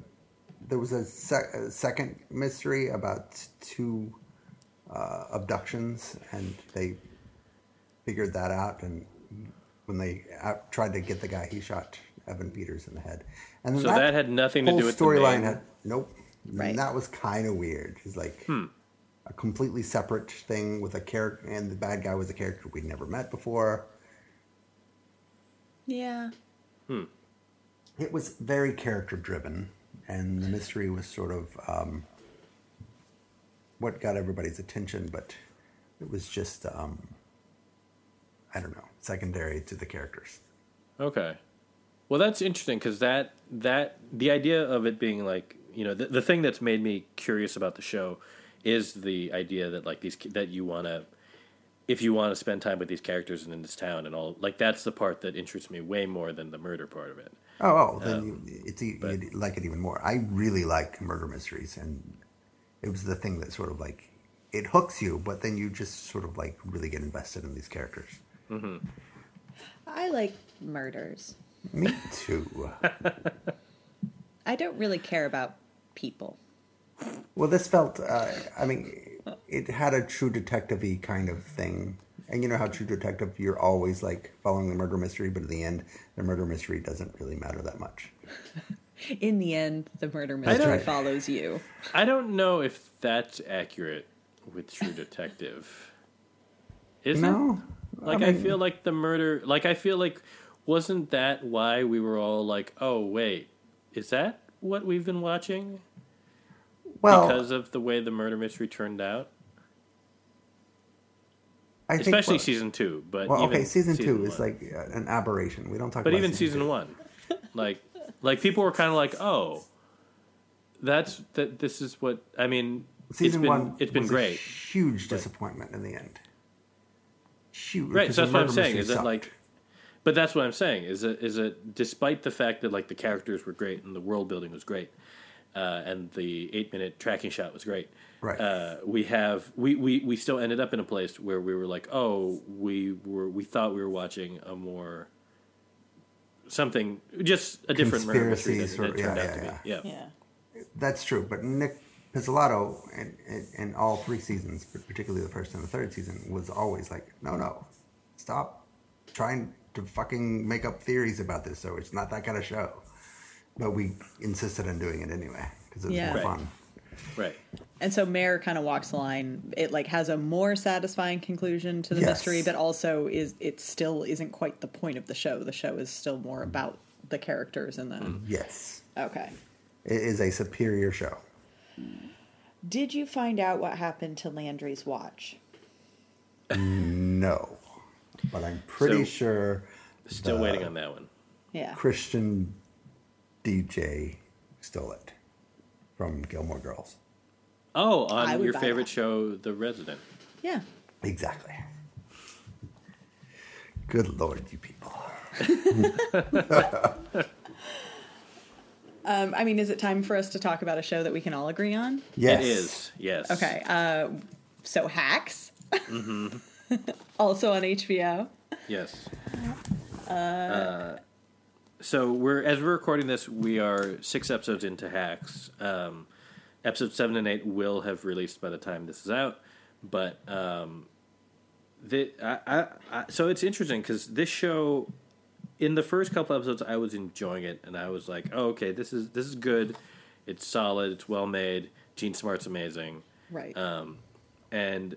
[SPEAKER 3] there was a, sec- a second mystery about two uh, abductions, and they figured that out. And when they out, tried to get the guy, he shot Evan Peters in the head. And then
[SPEAKER 2] So that had nothing to do with the
[SPEAKER 3] storyline. Had nope.
[SPEAKER 1] Right.
[SPEAKER 3] And that was kind of weird. It's like
[SPEAKER 2] Hmm.
[SPEAKER 3] a completely separate thing with a character, and the bad guy was a character we'd never met before.
[SPEAKER 1] yeah. Hmm.
[SPEAKER 3] It was very character driven, and the mystery was sort of um, what got everybody's attention, but it was just, um, I don't know, secondary to the characters.
[SPEAKER 2] Okay. Well, that's interesting because that that the idea of it being like you know the, the thing that's made me curious about the show is the idea that like these that you want to if you want to spend time with these characters and in this town and all, like that's the part that interests me way more than the murder part of it.
[SPEAKER 3] Oh, oh then you, it's e-
[SPEAKER 2] but-
[SPEAKER 3] you'd like it even more. I really like murder mysteries, and it was the thing that sort of like it hooks you, but then you just sort of like really get invested in these characters.
[SPEAKER 1] I like murders.
[SPEAKER 3] Me too.
[SPEAKER 1] I don't really care about people.
[SPEAKER 3] well, this felt. Uh, I mean, it had a True Detective-y kind of thing. And you know how True Detective, you're always like following the murder mystery, but at the end, the murder mystery doesn't really matter that much.
[SPEAKER 1] In the end, the murder mystery
[SPEAKER 3] right.
[SPEAKER 1] follows you.
[SPEAKER 2] I don't know if that's accurate with True Detective. Is it?
[SPEAKER 3] No,
[SPEAKER 2] Like I,
[SPEAKER 3] mean,
[SPEAKER 2] feel like the murder. Like I feel like wasn't that why we were all like, oh wait, is that what we've been watching?
[SPEAKER 3] well,
[SPEAKER 2] because of the way the murder mystery turned out,
[SPEAKER 3] I think
[SPEAKER 2] especially
[SPEAKER 3] what-
[SPEAKER 2] season two. But
[SPEAKER 3] Well, okay, season, two is like uh, an aberration. We don't talk. About.
[SPEAKER 2] But even season one, like like people were kind of like, oh, that's that. This is what I mean.
[SPEAKER 3] Season
[SPEAKER 2] it's been
[SPEAKER 3] one,
[SPEAKER 2] it's been great,
[SPEAKER 3] huge disappointment in the end. Huge,
[SPEAKER 2] right? So that's what I'm saying. Is that like, but that's what I'm saying. Is it is it despite the fact that like the characters were great and the world building was great, uh, and the eight minute tracking shot was great.
[SPEAKER 3] Right.
[SPEAKER 2] Uh, we have we, we we still ended up in a place where we were like, oh, we were we thought we were watching a more something just a different murder mystery
[SPEAKER 3] Conspiracy
[SPEAKER 2] than it
[SPEAKER 3] sort of-
[SPEAKER 2] turned
[SPEAKER 3] yeah,
[SPEAKER 2] out to
[SPEAKER 3] yeah,
[SPEAKER 2] be. Yeah.
[SPEAKER 1] Yeah.
[SPEAKER 3] That's true, but Nic Pizzolatto in, in, in all three seasons, but particularly the first and the third season, was always like, "No, no, stop trying to fucking make up theories about this. So it's not that kind of show." But we insisted on doing it anyway because it was
[SPEAKER 1] Yeah.
[SPEAKER 3] more
[SPEAKER 2] Right.
[SPEAKER 3] fun.
[SPEAKER 2] Right.
[SPEAKER 1] And so Mare kind of walks the line. It like has a more satisfying conclusion to the
[SPEAKER 3] Yes.
[SPEAKER 1] mystery, but also is it still isn't quite the point of the show. The show is still more about the characters and the
[SPEAKER 2] Mm-hmm.
[SPEAKER 3] Yes,
[SPEAKER 1] Okay.
[SPEAKER 3] it is a superior show.
[SPEAKER 1] Did you find out what happened to Landry's watch?
[SPEAKER 3] No, but I'm pretty
[SPEAKER 2] So-
[SPEAKER 3] sure
[SPEAKER 2] Still
[SPEAKER 3] the
[SPEAKER 2] waiting on that one.
[SPEAKER 1] Yeah.
[SPEAKER 3] Christian DJ stole it from Gilmore Girls.
[SPEAKER 2] Oh,
[SPEAKER 1] I
[SPEAKER 2] on
[SPEAKER 1] would
[SPEAKER 2] your
[SPEAKER 1] buy
[SPEAKER 2] favorite
[SPEAKER 1] that.
[SPEAKER 2] show, The Resident.
[SPEAKER 1] Yeah.
[SPEAKER 3] Exactly. Good lord, you people.
[SPEAKER 1] Um, I mean, is it time for us to talk about a show that we can all agree on?
[SPEAKER 3] Yes.
[SPEAKER 2] It is. Yes.
[SPEAKER 1] Okay. Uh, so Hacks. also on HBO.
[SPEAKER 2] Yes. Uh, so we're as we're recording this, we are six episodes into Hacks. Um, episode seven and eight will have released by the time this is out, but um, the I, I, I, so it's interesting because this show, in the first couple episodes, I was enjoying it, and I was like, oh, okay, this is this is good. It's solid. It's well made. Jean Smart's amazing
[SPEAKER 1] Right.
[SPEAKER 2] um, and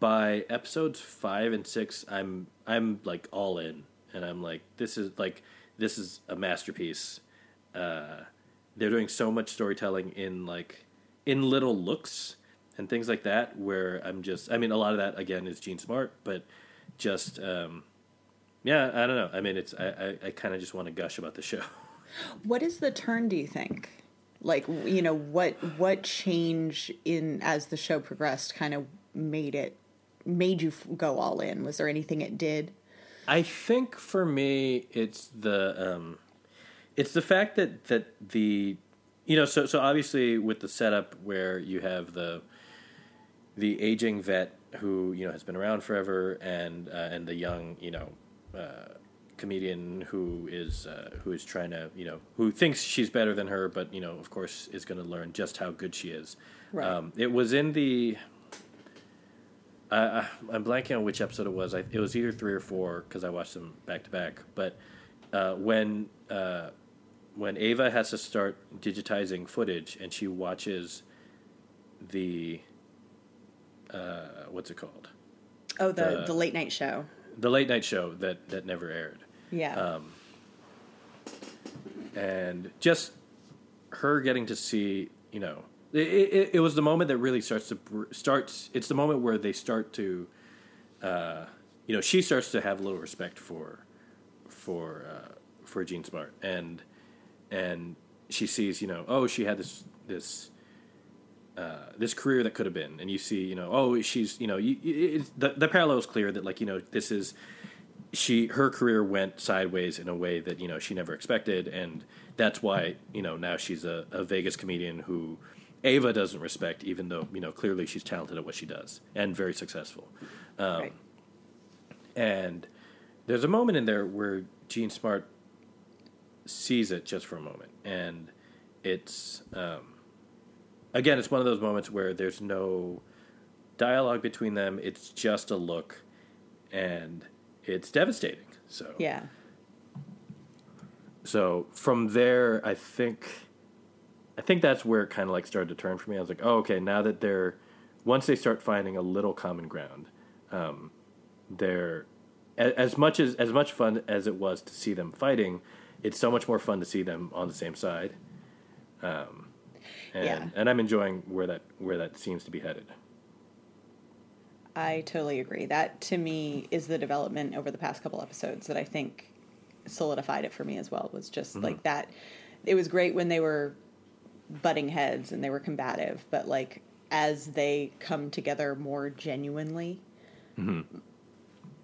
[SPEAKER 2] by episodes five and six, I'm I'm like all in, and I'm like, this is like this is a masterpiece. Uh, they're doing so much storytelling in like in little looks and things like that, where I'm just, I mean, a lot of that again is Jean Smart, but just um, yeah, I don't know. I mean, it's I I, I kind of just want to gush about the show.
[SPEAKER 1] What is the turn? Do you think? Like you know what what change in as the show progressed kind of made it made you go all in? Was there anything it did?
[SPEAKER 2] I think for me, it's the um, it's the fact that that the you know so so obviously with the setup where you have the the aging vet who you know has been around forever and uh, and the young you know uh, comedian who is uh, who is trying to you know who thinks she's better than her but you know of course is going to learn just how good she is.
[SPEAKER 1] Right.
[SPEAKER 2] Um, it was in the I, I'm blanking on which episode it was. I, it was either three or four because I watched them back to back. But uh, when uh, when Ava has to start digitizing footage and she watches the uh, what's it called
[SPEAKER 1] Oh, the
[SPEAKER 2] The-
[SPEAKER 1] the late night show.
[SPEAKER 2] the late night show that that never aired
[SPEAKER 1] Yeah.
[SPEAKER 2] um, and just her getting to see you know it, it, it was the moment that really starts to br- starts it's the moment where they start to uh, you know she starts to have a little respect for for uh, for Jean Smart and and she sees you know oh she had this this uh, this career that could have been, and you see, you know, oh, she's, you know, you, it's, the the parallel is clear that like you know this is she her career went sideways in a way that you know she never expected, and that's why you know now she's a, a Vegas comedian who Ava doesn't respect, even though you know clearly she's talented at what she does and very successful. Um,
[SPEAKER 1] right.
[SPEAKER 2] And there's a moment in there where Jean Smart sees it just for a moment, and it's um, again, it's one of those moments where there's no dialogue between them. It's just a look, and it's devastating. So
[SPEAKER 1] Yeah.
[SPEAKER 2] so from there, I think, I think that's where it kind of like started to turn for me. I was like, oh, okay, now that they're, once they start finding a little common ground, um, they're as much as as much fun as it was to see them fighting. It's so much more fun to see them on the same side. Um, and,
[SPEAKER 1] Yeah.
[SPEAKER 2] and I'm enjoying where that where that seems to be headed.
[SPEAKER 1] I totally agree. That to me is the development over the past couple episodes that I think solidified it for me as well. Was just like that. It was great when they were butting heads and they were combative, but like as they come together more genuinely,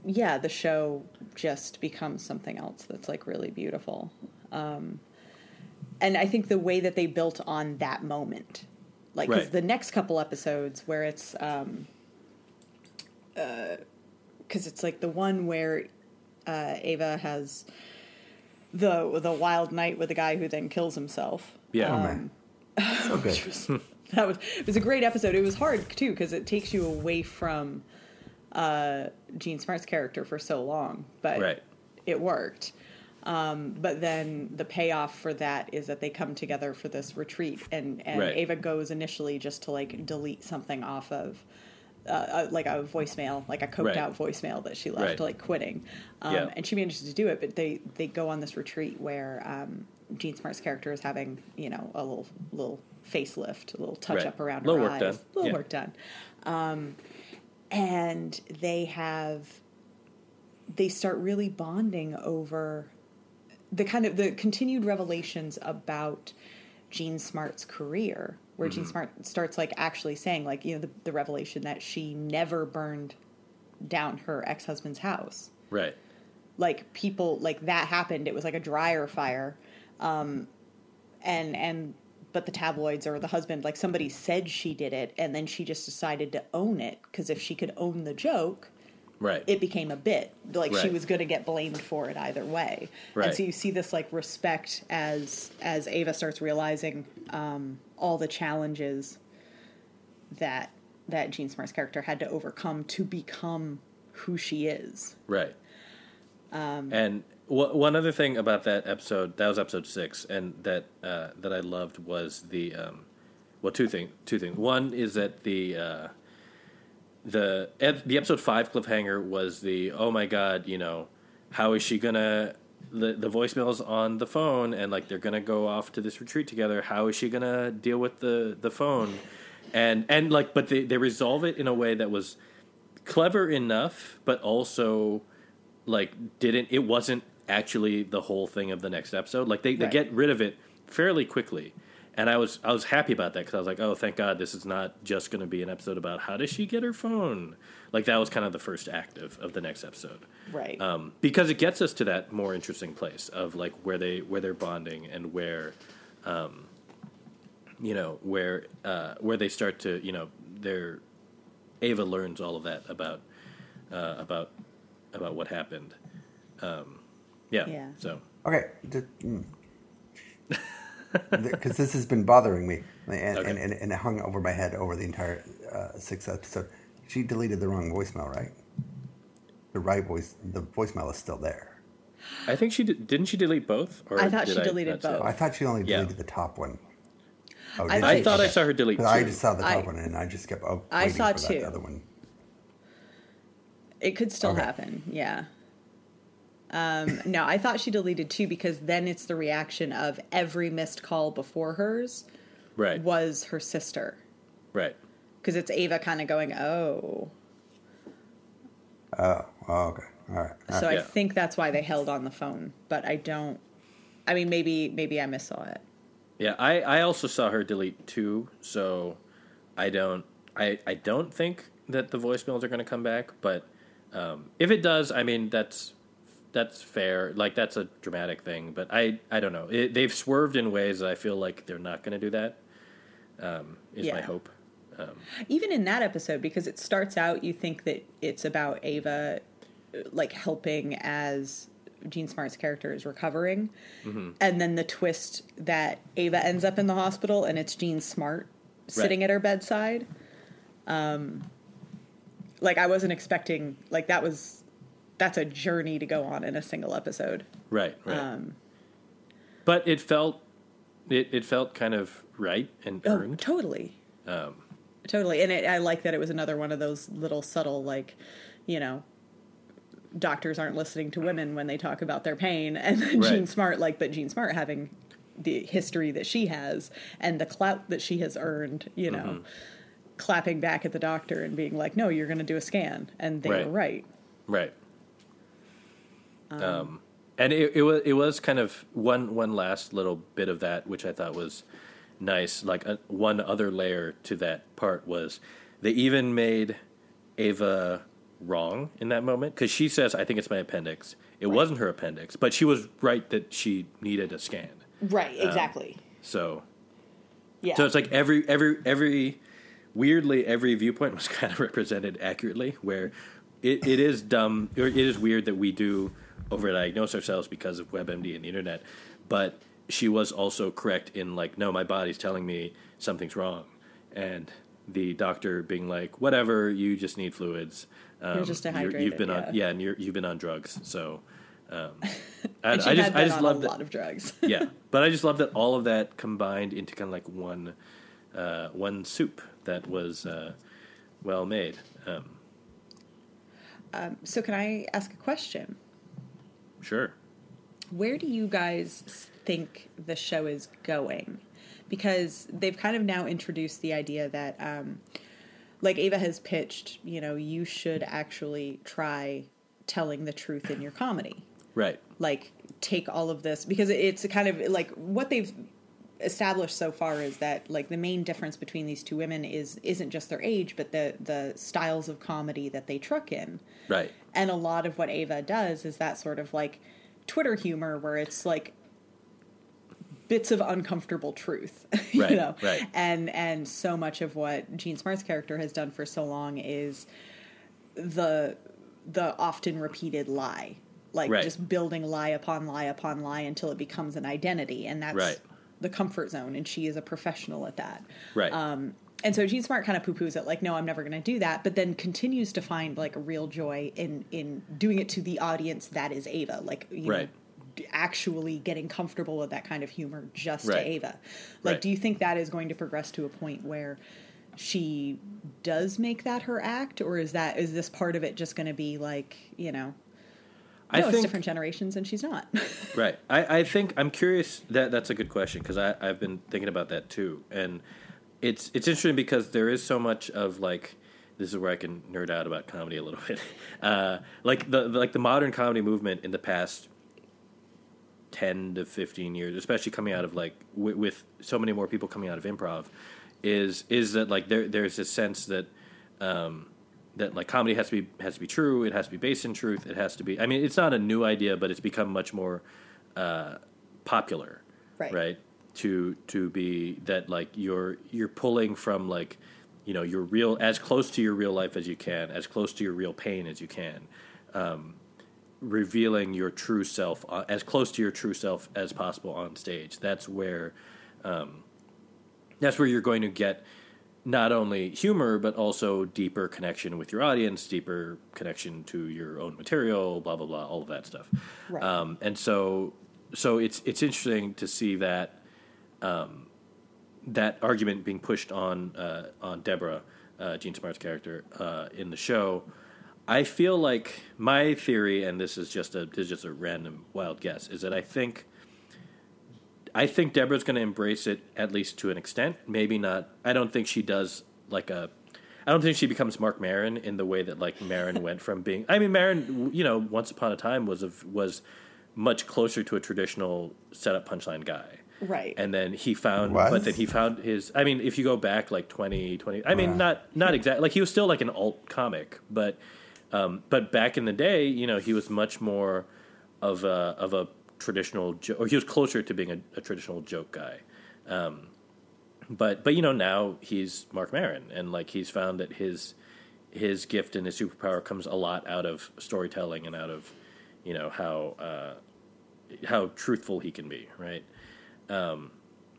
[SPEAKER 1] yeah, the show just becomes something else that's like really beautiful. Um, and I think the way that they built on that moment, like 'cause
[SPEAKER 2] Right.
[SPEAKER 1] the next couple episodes where it's. Um, because it's like the one where uh, Ava has the the wild night with the guy who then kills himself.
[SPEAKER 2] Yeah.
[SPEAKER 3] Oh man, so good.
[SPEAKER 1] Which was, that was it was a great episode. It was hard too because it takes you away from uh, Jean Smart's character for so long, but
[SPEAKER 2] Right.
[SPEAKER 1] it worked. Um, but then the payoff for that is that they come together for this retreat, and and
[SPEAKER 2] Right.
[SPEAKER 1] Ava goes initially just to like delete something off of. Uh, uh, like a voicemail, like a coked
[SPEAKER 2] Right.
[SPEAKER 1] out voicemail that she left,
[SPEAKER 2] Right.
[SPEAKER 1] like quitting, um,
[SPEAKER 2] Yeah.
[SPEAKER 1] and she manages to do it. But they they go on this retreat where um, Jean Smart's character is having you know a little little facelift, a little touch up around
[SPEAKER 2] Little
[SPEAKER 1] her
[SPEAKER 2] work
[SPEAKER 1] eyes,
[SPEAKER 2] done.
[SPEAKER 1] little
[SPEAKER 2] Yeah.
[SPEAKER 1] work done, um, and they have they start really bonding over the kind of the continued revelations about Jean Smart's career, where
[SPEAKER 2] Mm-hmm.
[SPEAKER 1] Jean Smart starts like actually saying like you know the, the revelation that she never burned down her ex husband's house.
[SPEAKER 2] Right.
[SPEAKER 1] Like people like that happened. It was like a dryer fire, um, and and but the tabloids or the husband like somebody said she did it, and then she just decided to own it because if she could own the joke,
[SPEAKER 2] Right.
[SPEAKER 1] it became a bit like she was going to get blamed for it either way
[SPEAKER 2] Right.
[SPEAKER 1] and so you see this like respect as as ava starts realizing um, all the challenges that that jean smart's character had to overcome to become who she is
[SPEAKER 2] Right.
[SPEAKER 1] Um,
[SPEAKER 2] and one other thing about that episode, that was episode six, and that uh, that I loved was the um, well, two thing, two things. One is that the uh, the ep- the episode five cliffhanger was the oh my god, you know, how is she gonna the the voicemails on the phone and like they're gonna go off to this retreat together. How is she gonna deal with the the phone? And and like, but they they resolve it in a way that was clever enough, but also like didn't it wasn't actually the whole thing of the next episode. Like they, they get rid of it fairly quickly. And I was I was happy about that because I was like, oh, thank God, this is not just going to be an episode about how does she get her phone. Like that was kind of the first act of, of the next episode,
[SPEAKER 1] right
[SPEAKER 2] um, because it gets us to that more interesting place of like where they where they're bonding and where, um, you know, where uh, where they start to you know their Ava learns all of that about uh, about about what happened. Um, yeah.
[SPEAKER 1] Yeah.
[SPEAKER 2] So
[SPEAKER 3] Okay, because this has been bothering me, and,
[SPEAKER 2] Okay.
[SPEAKER 3] and, and, and it hung over my head over the entire uh, sixth episode. She deleted the wrong voicemail, right? The right voice, the voicemail is still there.
[SPEAKER 2] I think she did, didn't she delete both? Or
[SPEAKER 1] I thought
[SPEAKER 2] did
[SPEAKER 1] she deleted both.
[SPEAKER 2] it?
[SPEAKER 3] I thought she only
[SPEAKER 2] Yeah.
[SPEAKER 3] deleted the top one. Oh,
[SPEAKER 1] I
[SPEAKER 3] did
[SPEAKER 1] thought
[SPEAKER 2] I I saw her delete.
[SPEAKER 3] 'Cause I just saw the top
[SPEAKER 1] I-
[SPEAKER 3] one, and I just kept oh,
[SPEAKER 1] I
[SPEAKER 3] waiting
[SPEAKER 1] saw
[SPEAKER 3] for
[SPEAKER 1] two.
[SPEAKER 3] that other one.
[SPEAKER 1] It could still
[SPEAKER 3] Okay.
[SPEAKER 1] happen, yeah. Um, no, I thought she deleted two because then it's the reaction of every missed call before hers
[SPEAKER 2] right,
[SPEAKER 1] was her sister.
[SPEAKER 2] right.
[SPEAKER 1] Because it's Ava kind of going, oh.
[SPEAKER 3] Oh, oh, okay, all right. all
[SPEAKER 1] So
[SPEAKER 3] right.
[SPEAKER 1] I
[SPEAKER 2] Yeah.
[SPEAKER 1] think that's why they held on the phone, but I don't. I mean, maybe maybe I missaw it.
[SPEAKER 2] Yeah, I, I also saw her delete two, so I don't I I don't think that the voicemails are going to come back, but um, if it does, I mean that's that's fair. Like that's a dramatic thing, but I I don't know. It, they've swerved in ways that I feel like they're not going to do that. Um, is my hope. Um,
[SPEAKER 1] even in that episode because it starts out you think that it's about ava like helping as Jean Smart's character is recovering,
[SPEAKER 2] Mm-hmm.
[SPEAKER 1] and then the twist that Ava ends up in the hospital and it's Jean Smart sitting
[SPEAKER 2] Right.
[SPEAKER 1] at her bedside. Um, like I wasn't expecting like that was that's a journey to go on in a single episode.
[SPEAKER 2] right, right.
[SPEAKER 1] Um,
[SPEAKER 2] but it felt it it felt kind of right and
[SPEAKER 1] oh,
[SPEAKER 2] earned.
[SPEAKER 1] totally.
[SPEAKER 2] Um,
[SPEAKER 1] Totally. And it, I like that it was another one of those little subtle, like, you know, doctors aren't listening to women when they talk about their pain. And then
[SPEAKER 2] Right.
[SPEAKER 1] Jean Smart, like, but Jean Smart having the history that she has and the clout that she has earned, you know,
[SPEAKER 2] Mm-hmm.
[SPEAKER 1] clapping back at the doctor and being like, no, you're going to do a scan. And they
[SPEAKER 2] Right.
[SPEAKER 1] were right.
[SPEAKER 2] Right. Um, and it, it was it was kind of one one last little bit of that, which I thought was nice. Like uh one other layer to that part was they even made Ava wrong in that moment because she says, "I think it's my appendix." It wasn't her appendix, but she was right that she needed a scan.
[SPEAKER 1] Right. Exactly.
[SPEAKER 2] So
[SPEAKER 1] yeah.
[SPEAKER 2] so it's like every every every weirdly every viewpoint was kind of represented accurately. Where it, it is dumb or it is weird that we do overdiagnose ourselves because of WebMD and the internet, but she was also correct in like, no, my body's telling me something's wrong, and the doctor being like, whatever, you just need fluids. Um,
[SPEAKER 1] just dehydrated.
[SPEAKER 2] you've been
[SPEAKER 1] yeah.
[SPEAKER 2] on yeah, and you're, you've been on drugs, so. Um,
[SPEAKER 1] she
[SPEAKER 2] I just I just love
[SPEAKER 1] a
[SPEAKER 2] that
[SPEAKER 1] lot of drugs.
[SPEAKER 2] yeah, but I just love that all of that combined into kind of like one, uh, one soup that was uh, well made. Um,
[SPEAKER 1] so, can I ask a question?
[SPEAKER 2] sure.
[SPEAKER 1] where do you guys think the show is going? Because they've kind of now introduced the idea that, um, like Ava has pitched, you know, you should actually try telling the truth in your comedy.
[SPEAKER 2] Right.
[SPEAKER 1] Like, take all of this because it's a kind of like what they've established so far is that like the main difference between these two women is isn't just their age but the the styles of comedy that they truck in
[SPEAKER 2] Right.
[SPEAKER 1] and a lot of what Ava does is that sort of like Twitter humor where it's like bits of uncomfortable truth, you
[SPEAKER 2] Right,
[SPEAKER 1] know.
[SPEAKER 2] right.
[SPEAKER 1] And and so much of what Jean Smart's character has done for so long is the the often repeated lie. Like
[SPEAKER 2] Right.
[SPEAKER 1] just building lie upon lie upon lie until it becomes an identity and that's
[SPEAKER 2] Right.
[SPEAKER 1] The comfort zone and she is a professional at that.
[SPEAKER 2] Right.
[SPEAKER 1] Um, and so Jean Smart kind of poo-poos it, like, no, I'm never going to do that. But then continues to find like a real joy in in doing it to the audience that is Ava, like you
[SPEAKER 2] Right.
[SPEAKER 1] know, actually getting comfortable with that kind of humor just
[SPEAKER 2] Right.
[SPEAKER 1] to Ava. Like,
[SPEAKER 2] Right.
[SPEAKER 1] do you think that is going to progress to a point where she does make that her act, or is that is this part of it just going to be like, you know,
[SPEAKER 2] I
[SPEAKER 1] no, it's
[SPEAKER 2] think
[SPEAKER 1] different generations, and she's not.
[SPEAKER 2] right. I, I think I'm curious. That that's a good question because I I've been thinking about that too, and it's it's interesting because there is so much of like this is where I can nerd out about comedy a little bit. Uh, like the, the like the modern comedy movement in the past ten to fifteen years, especially coming out of like w- with so many more people coming out of improv, is is that like there there's a sense that um, that like comedy has to be has to be true. It has to be based in truth. It has to be. I mean, it's not a new idea, but it's become much more uh, popular,
[SPEAKER 1] Right.
[SPEAKER 2] Right. To to be that like you're you're pulling from like you know your real as close to your real life as you can, as close to your real pain as you can, um, revealing your true self uh, as close to your true self as possible on stage. That's where um, that's where you're going to get not only humor but also deeper connection with your audience, deeper connection to your own material, blah blah blah, all of that stuff.
[SPEAKER 1] Right.
[SPEAKER 2] Um, and so, so it's it's interesting to see that um, that argument being pushed on uh, on Deborah, uh, Jean Smart's character, uh, in the show. I feel like my theory, and this is just a this is just a random wild guess, is that I think I think Deborah's going to embrace it at least to an extent. Maybe not. I don't think she does like a. I don't think she becomes Marc Maron in the way that like Maron went from being. I mean, Maron, you know, once upon a time was of was much closer to a traditional setup punchline guy.
[SPEAKER 1] Right.
[SPEAKER 2] And then he found,
[SPEAKER 3] Was?
[SPEAKER 2] but then he found his. I mean, if you go back like 20, 20 I mean,
[SPEAKER 3] Right.
[SPEAKER 2] not not exactly like he was still like an alt comic, but um, but back in the day, you know, he was much more of a of a traditional, jo- or he was closer to being a, a traditional joke guy. Um, but but you know now he's Marc Maron, and like he's found that his his gift and his superpower comes a lot out of storytelling and out of you know how uh, how truthful he can be, right? Um,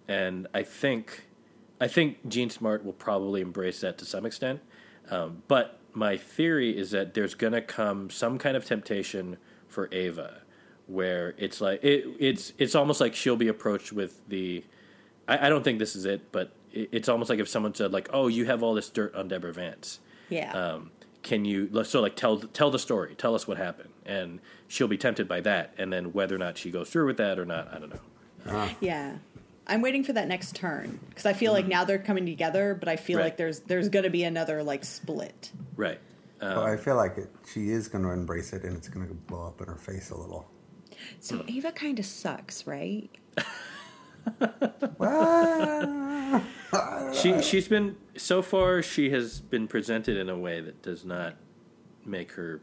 [SPEAKER 2] and I think I think Jean Smart will probably embrace that to some extent. Um, but my theory is that there's going to come some kind of temptation for Ava, where it's like it, it's it's almost like she'll be approached with the. I, I don't think this is it, but it, it's almost like if someone said like, "Oh, you have all this dirt on Deborah Vance."
[SPEAKER 1] Yeah.
[SPEAKER 2] um, can you so like tell tell the story tell us what happened and she'll be tempted by that and then whether or not she goes through with that or not i don't know uh-huh.
[SPEAKER 1] yeah. I'm waiting for that next turn because I feel like mm-hmm. now they're coming together, but I feel.
[SPEAKER 2] Right.
[SPEAKER 1] like there's there's going to be another like split.
[SPEAKER 2] right
[SPEAKER 3] But I um, feel like it, she is going to embrace it, and it's going to blow up in her face a little.
[SPEAKER 1] So Ava kind of sucks, right?
[SPEAKER 2] She she's been so far she has been presented in a way that does not make her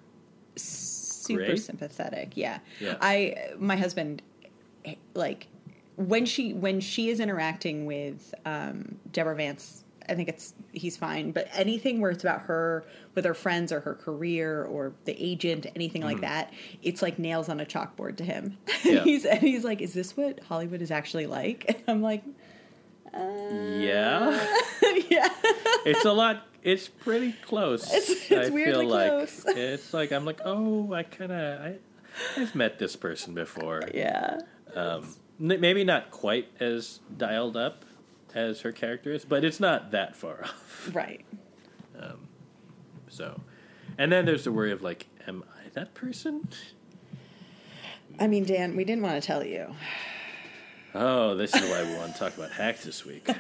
[SPEAKER 1] super
[SPEAKER 2] Great.
[SPEAKER 1] sympathetic. Yeah.
[SPEAKER 2] Yeah.
[SPEAKER 1] I my husband like when she when she is interacting with um, Deborah Vance, I think it's he's fine. But anything where it's about her with her friends or her career or the agent, anything like that, it's like nails on a chalkboard to him.
[SPEAKER 2] Mm-hmm. Yeah.
[SPEAKER 1] he's and he's like, "Is this what Hollywood is actually like?" And I'm like,
[SPEAKER 2] yeah
[SPEAKER 1] "Yeah."
[SPEAKER 2] it's a lot it's pretty close
[SPEAKER 1] It's- it's
[SPEAKER 2] I
[SPEAKER 1] weirdly
[SPEAKER 2] feel like
[SPEAKER 1] close.
[SPEAKER 2] it's like i'm like oh i kind of i i've met this person before
[SPEAKER 1] yeah.
[SPEAKER 2] N- maybe not quite as dialed up as her character is but it's not that far off
[SPEAKER 1] Right.
[SPEAKER 2] So, and then there's the worry of like, am I that person?
[SPEAKER 1] I mean, Dan, we didn't want to tell you.
[SPEAKER 2] Oh, this is why we want to talk about hacks this week.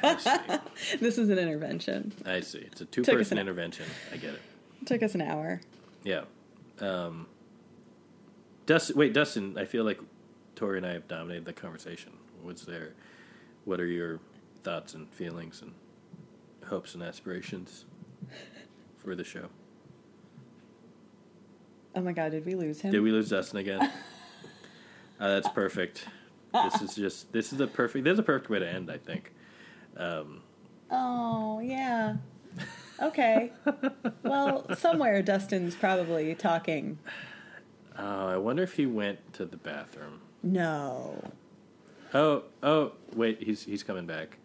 [SPEAKER 1] This is an intervention.
[SPEAKER 2] I see. It's a
[SPEAKER 1] us
[SPEAKER 2] two-person
[SPEAKER 1] an-
[SPEAKER 2] intervention. I get it.
[SPEAKER 1] It took us an hour.
[SPEAKER 2] Yeah. Um, Dustin, wait, Dustin. I feel like Tori and I have dominated the conversation. What's there? What are your thoughts and feelings and hopes and aspirations for the show?
[SPEAKER 1] Oh my god, did we lose him?
[SPEAKER 2] Did we lose Dustin again? uh, that's perfect. This is just this is a perfect. This is a perfect way to end. I think.
[SPEAKER 1] Oh, yeah. Okay. well, somewhere Dustin's probably talking.
[SPEAKER 2] Oh, I wonder if he went to the bathroom.
[SPEAKER 1] No.
[SPEAKER 2] Oh, oh, wait, he's he's coming back.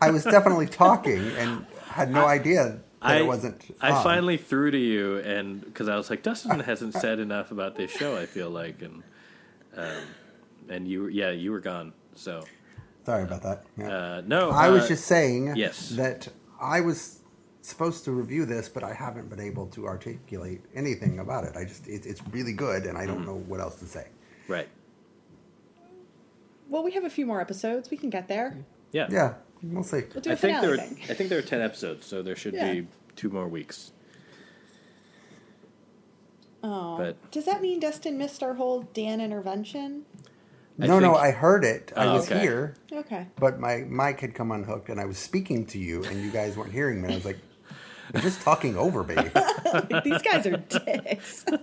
[SPEAKER 3] I was definitely talking and had no idea that
[SPEAKER 2] I
[SPEAKER 3] it wasn't.
[SPEAKER 2] I
[SPEAKER 3] on.
[SPEAKER 2] finally threw to you, and because I was like, Dustin hasn't said enough about this show. I feel like, and um, and you, were- yeah, you were gone. So
[SPEAKER 3] Sorry about that. Yeah.
[SPEAKER 2] uh, no,
[SPEAKER 3] I was
[SPEAKER 2] uh,
[SPEAKER 3] just saying
[SPEAKER 2] yes.
[SPEAKER 3] that I was supposed to review this, but I haven't been able to articulate anything about it. I just it, it's really good, and I don't know what else to say.
[SPEAKER 2] right.
[SPEAKER 1] Well, we have a few more episodes. We can get there.
[SPEAKER 2] Yeah,
[SPEAKER 3] Yeah, we'll see.
[SPEAKER 1] We'll do
[SPEAKER 2] I
[SPEAKER 1] a
[SPEAKER 2] think
[SPEAKER 1] finale
[SPEAKER 2] there. Were,
[SPEAKER 1] thing.
[SPEAKER 2] I think there are ten episodes, so there should
[SPEAKER 1] Yeah.
[SPEAKER 2] be two more weeks.
[SPEAKER 1] Oh.
[SPEAKER 2] But-
[SPEAKER 1] Does that mean Dustin missed our whole Dan intervention?
[SPEAKER 2] I
[SPEAKER 3] no, no,
[SPEAKER 2] think-
[SPEAKER 3] I heard it. I
[SPEAKER 2] Oh,
[SPEAKER 3] was
[SPEAKER 2] okay.
[SPEAKER 3] here,
[SPEAKER 1] Okay.
[SPEAKER 3] but my mic had come unhooked, and I was speaking to you, and you guys weren't hearing me. And I was like, "You're just talking over me."
[SPEAKER 1] These guys are dicks.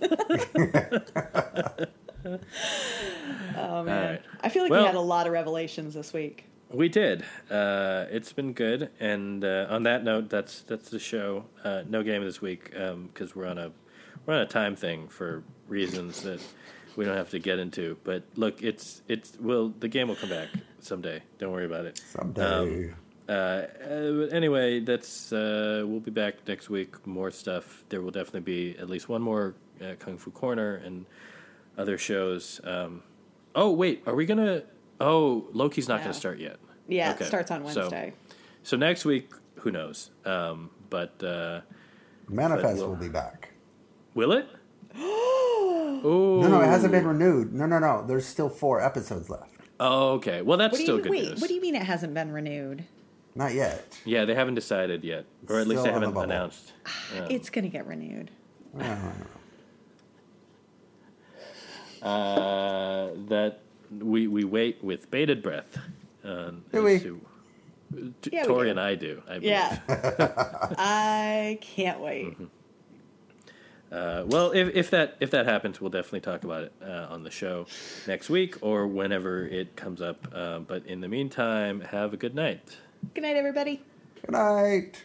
[SPEAKER 1] oh man.
[SPEAKER 2] right.
[SPEAKER 1] I feel like
[SPEAKER 2] Well-
[SPEAKER 1] we had a lot of revelations this week.
[SPEAKER 2] We did. Uh, it's been good, and uh, on that note, that's that's the show. Uh, no game this week because we're on a we're on a time thing for reasons that we don't have to get into. But look, it's it's will the game will come back someday. Don't worry about it.
[SPEAKER 3] Someday.
[SPEAKER 2] Um, uh, uh, but anyway, that's uh, we'll be back next week. More stuff. There will definitely be at least one more uh, Kung Fu Corner and other shows. Um, oh wait, are we gonna? Oh, Loki's not
[SPEAKER 1] Yeah.
[SPEAKER 2] gonna start yet.
[SPEAKER 1] Yeah,
[SPEAKER 2] Okay.
[SPEAKER 1] it starts on
[SPEAKER 2] So-
[SPEAKER 1] Wednesday.
[SPEAKER 2] So, next week, who knows? Um, but uh,
[SPEAKER 3] Manifest
[SPEAKER 2] we'll-
[SPEAKER 3] will be back.
[SPEAKER 2] will it? oh
[SPEAKER 3] No, no, it hasn't been renewed. No, no, no. There's still four episodes left.
[SPEAKER 2] Oh, okay. Well, that's still
[SPEAKER 1] you
[SPEAKER 2] good
[SPEAKER 1] wait?
[SPEAKER 2] news.
[SPEAKER 1] What do you mean it hasn't been renewed?
[SPEAKER 3] Not yet.
[SPEAKER 2] yeah, they haven't decided yet, or at least they haven't
[SPEAKER 3] bubble.
[SPEAKER 2] announced. Yeah.
[SPEAKER 1] It's gonna get renewed.
[SPEAKER 2] Uh, that we we wait with bated breath. Uh,
[SPEAKER 3] Do we?
[SPEAKER 2] as to- T-
[SPEAKER 1] Yeah, we
[SPEAKER 2] Tori
[SPEAKER 1] do.
[SPEAKER 2] and I do. I believe.
[SPEAKER 1] Yeah. I can't wait.
[SPEAKER 2] Uh, well, if, if that if that happens, we'll definitely talk about it uh, on the show next week or whenever it comes up. Uh, but in the meantime, have a good night.
[SPEAKER 1] Good night, everybody.
[SPEAKER 3] Good night.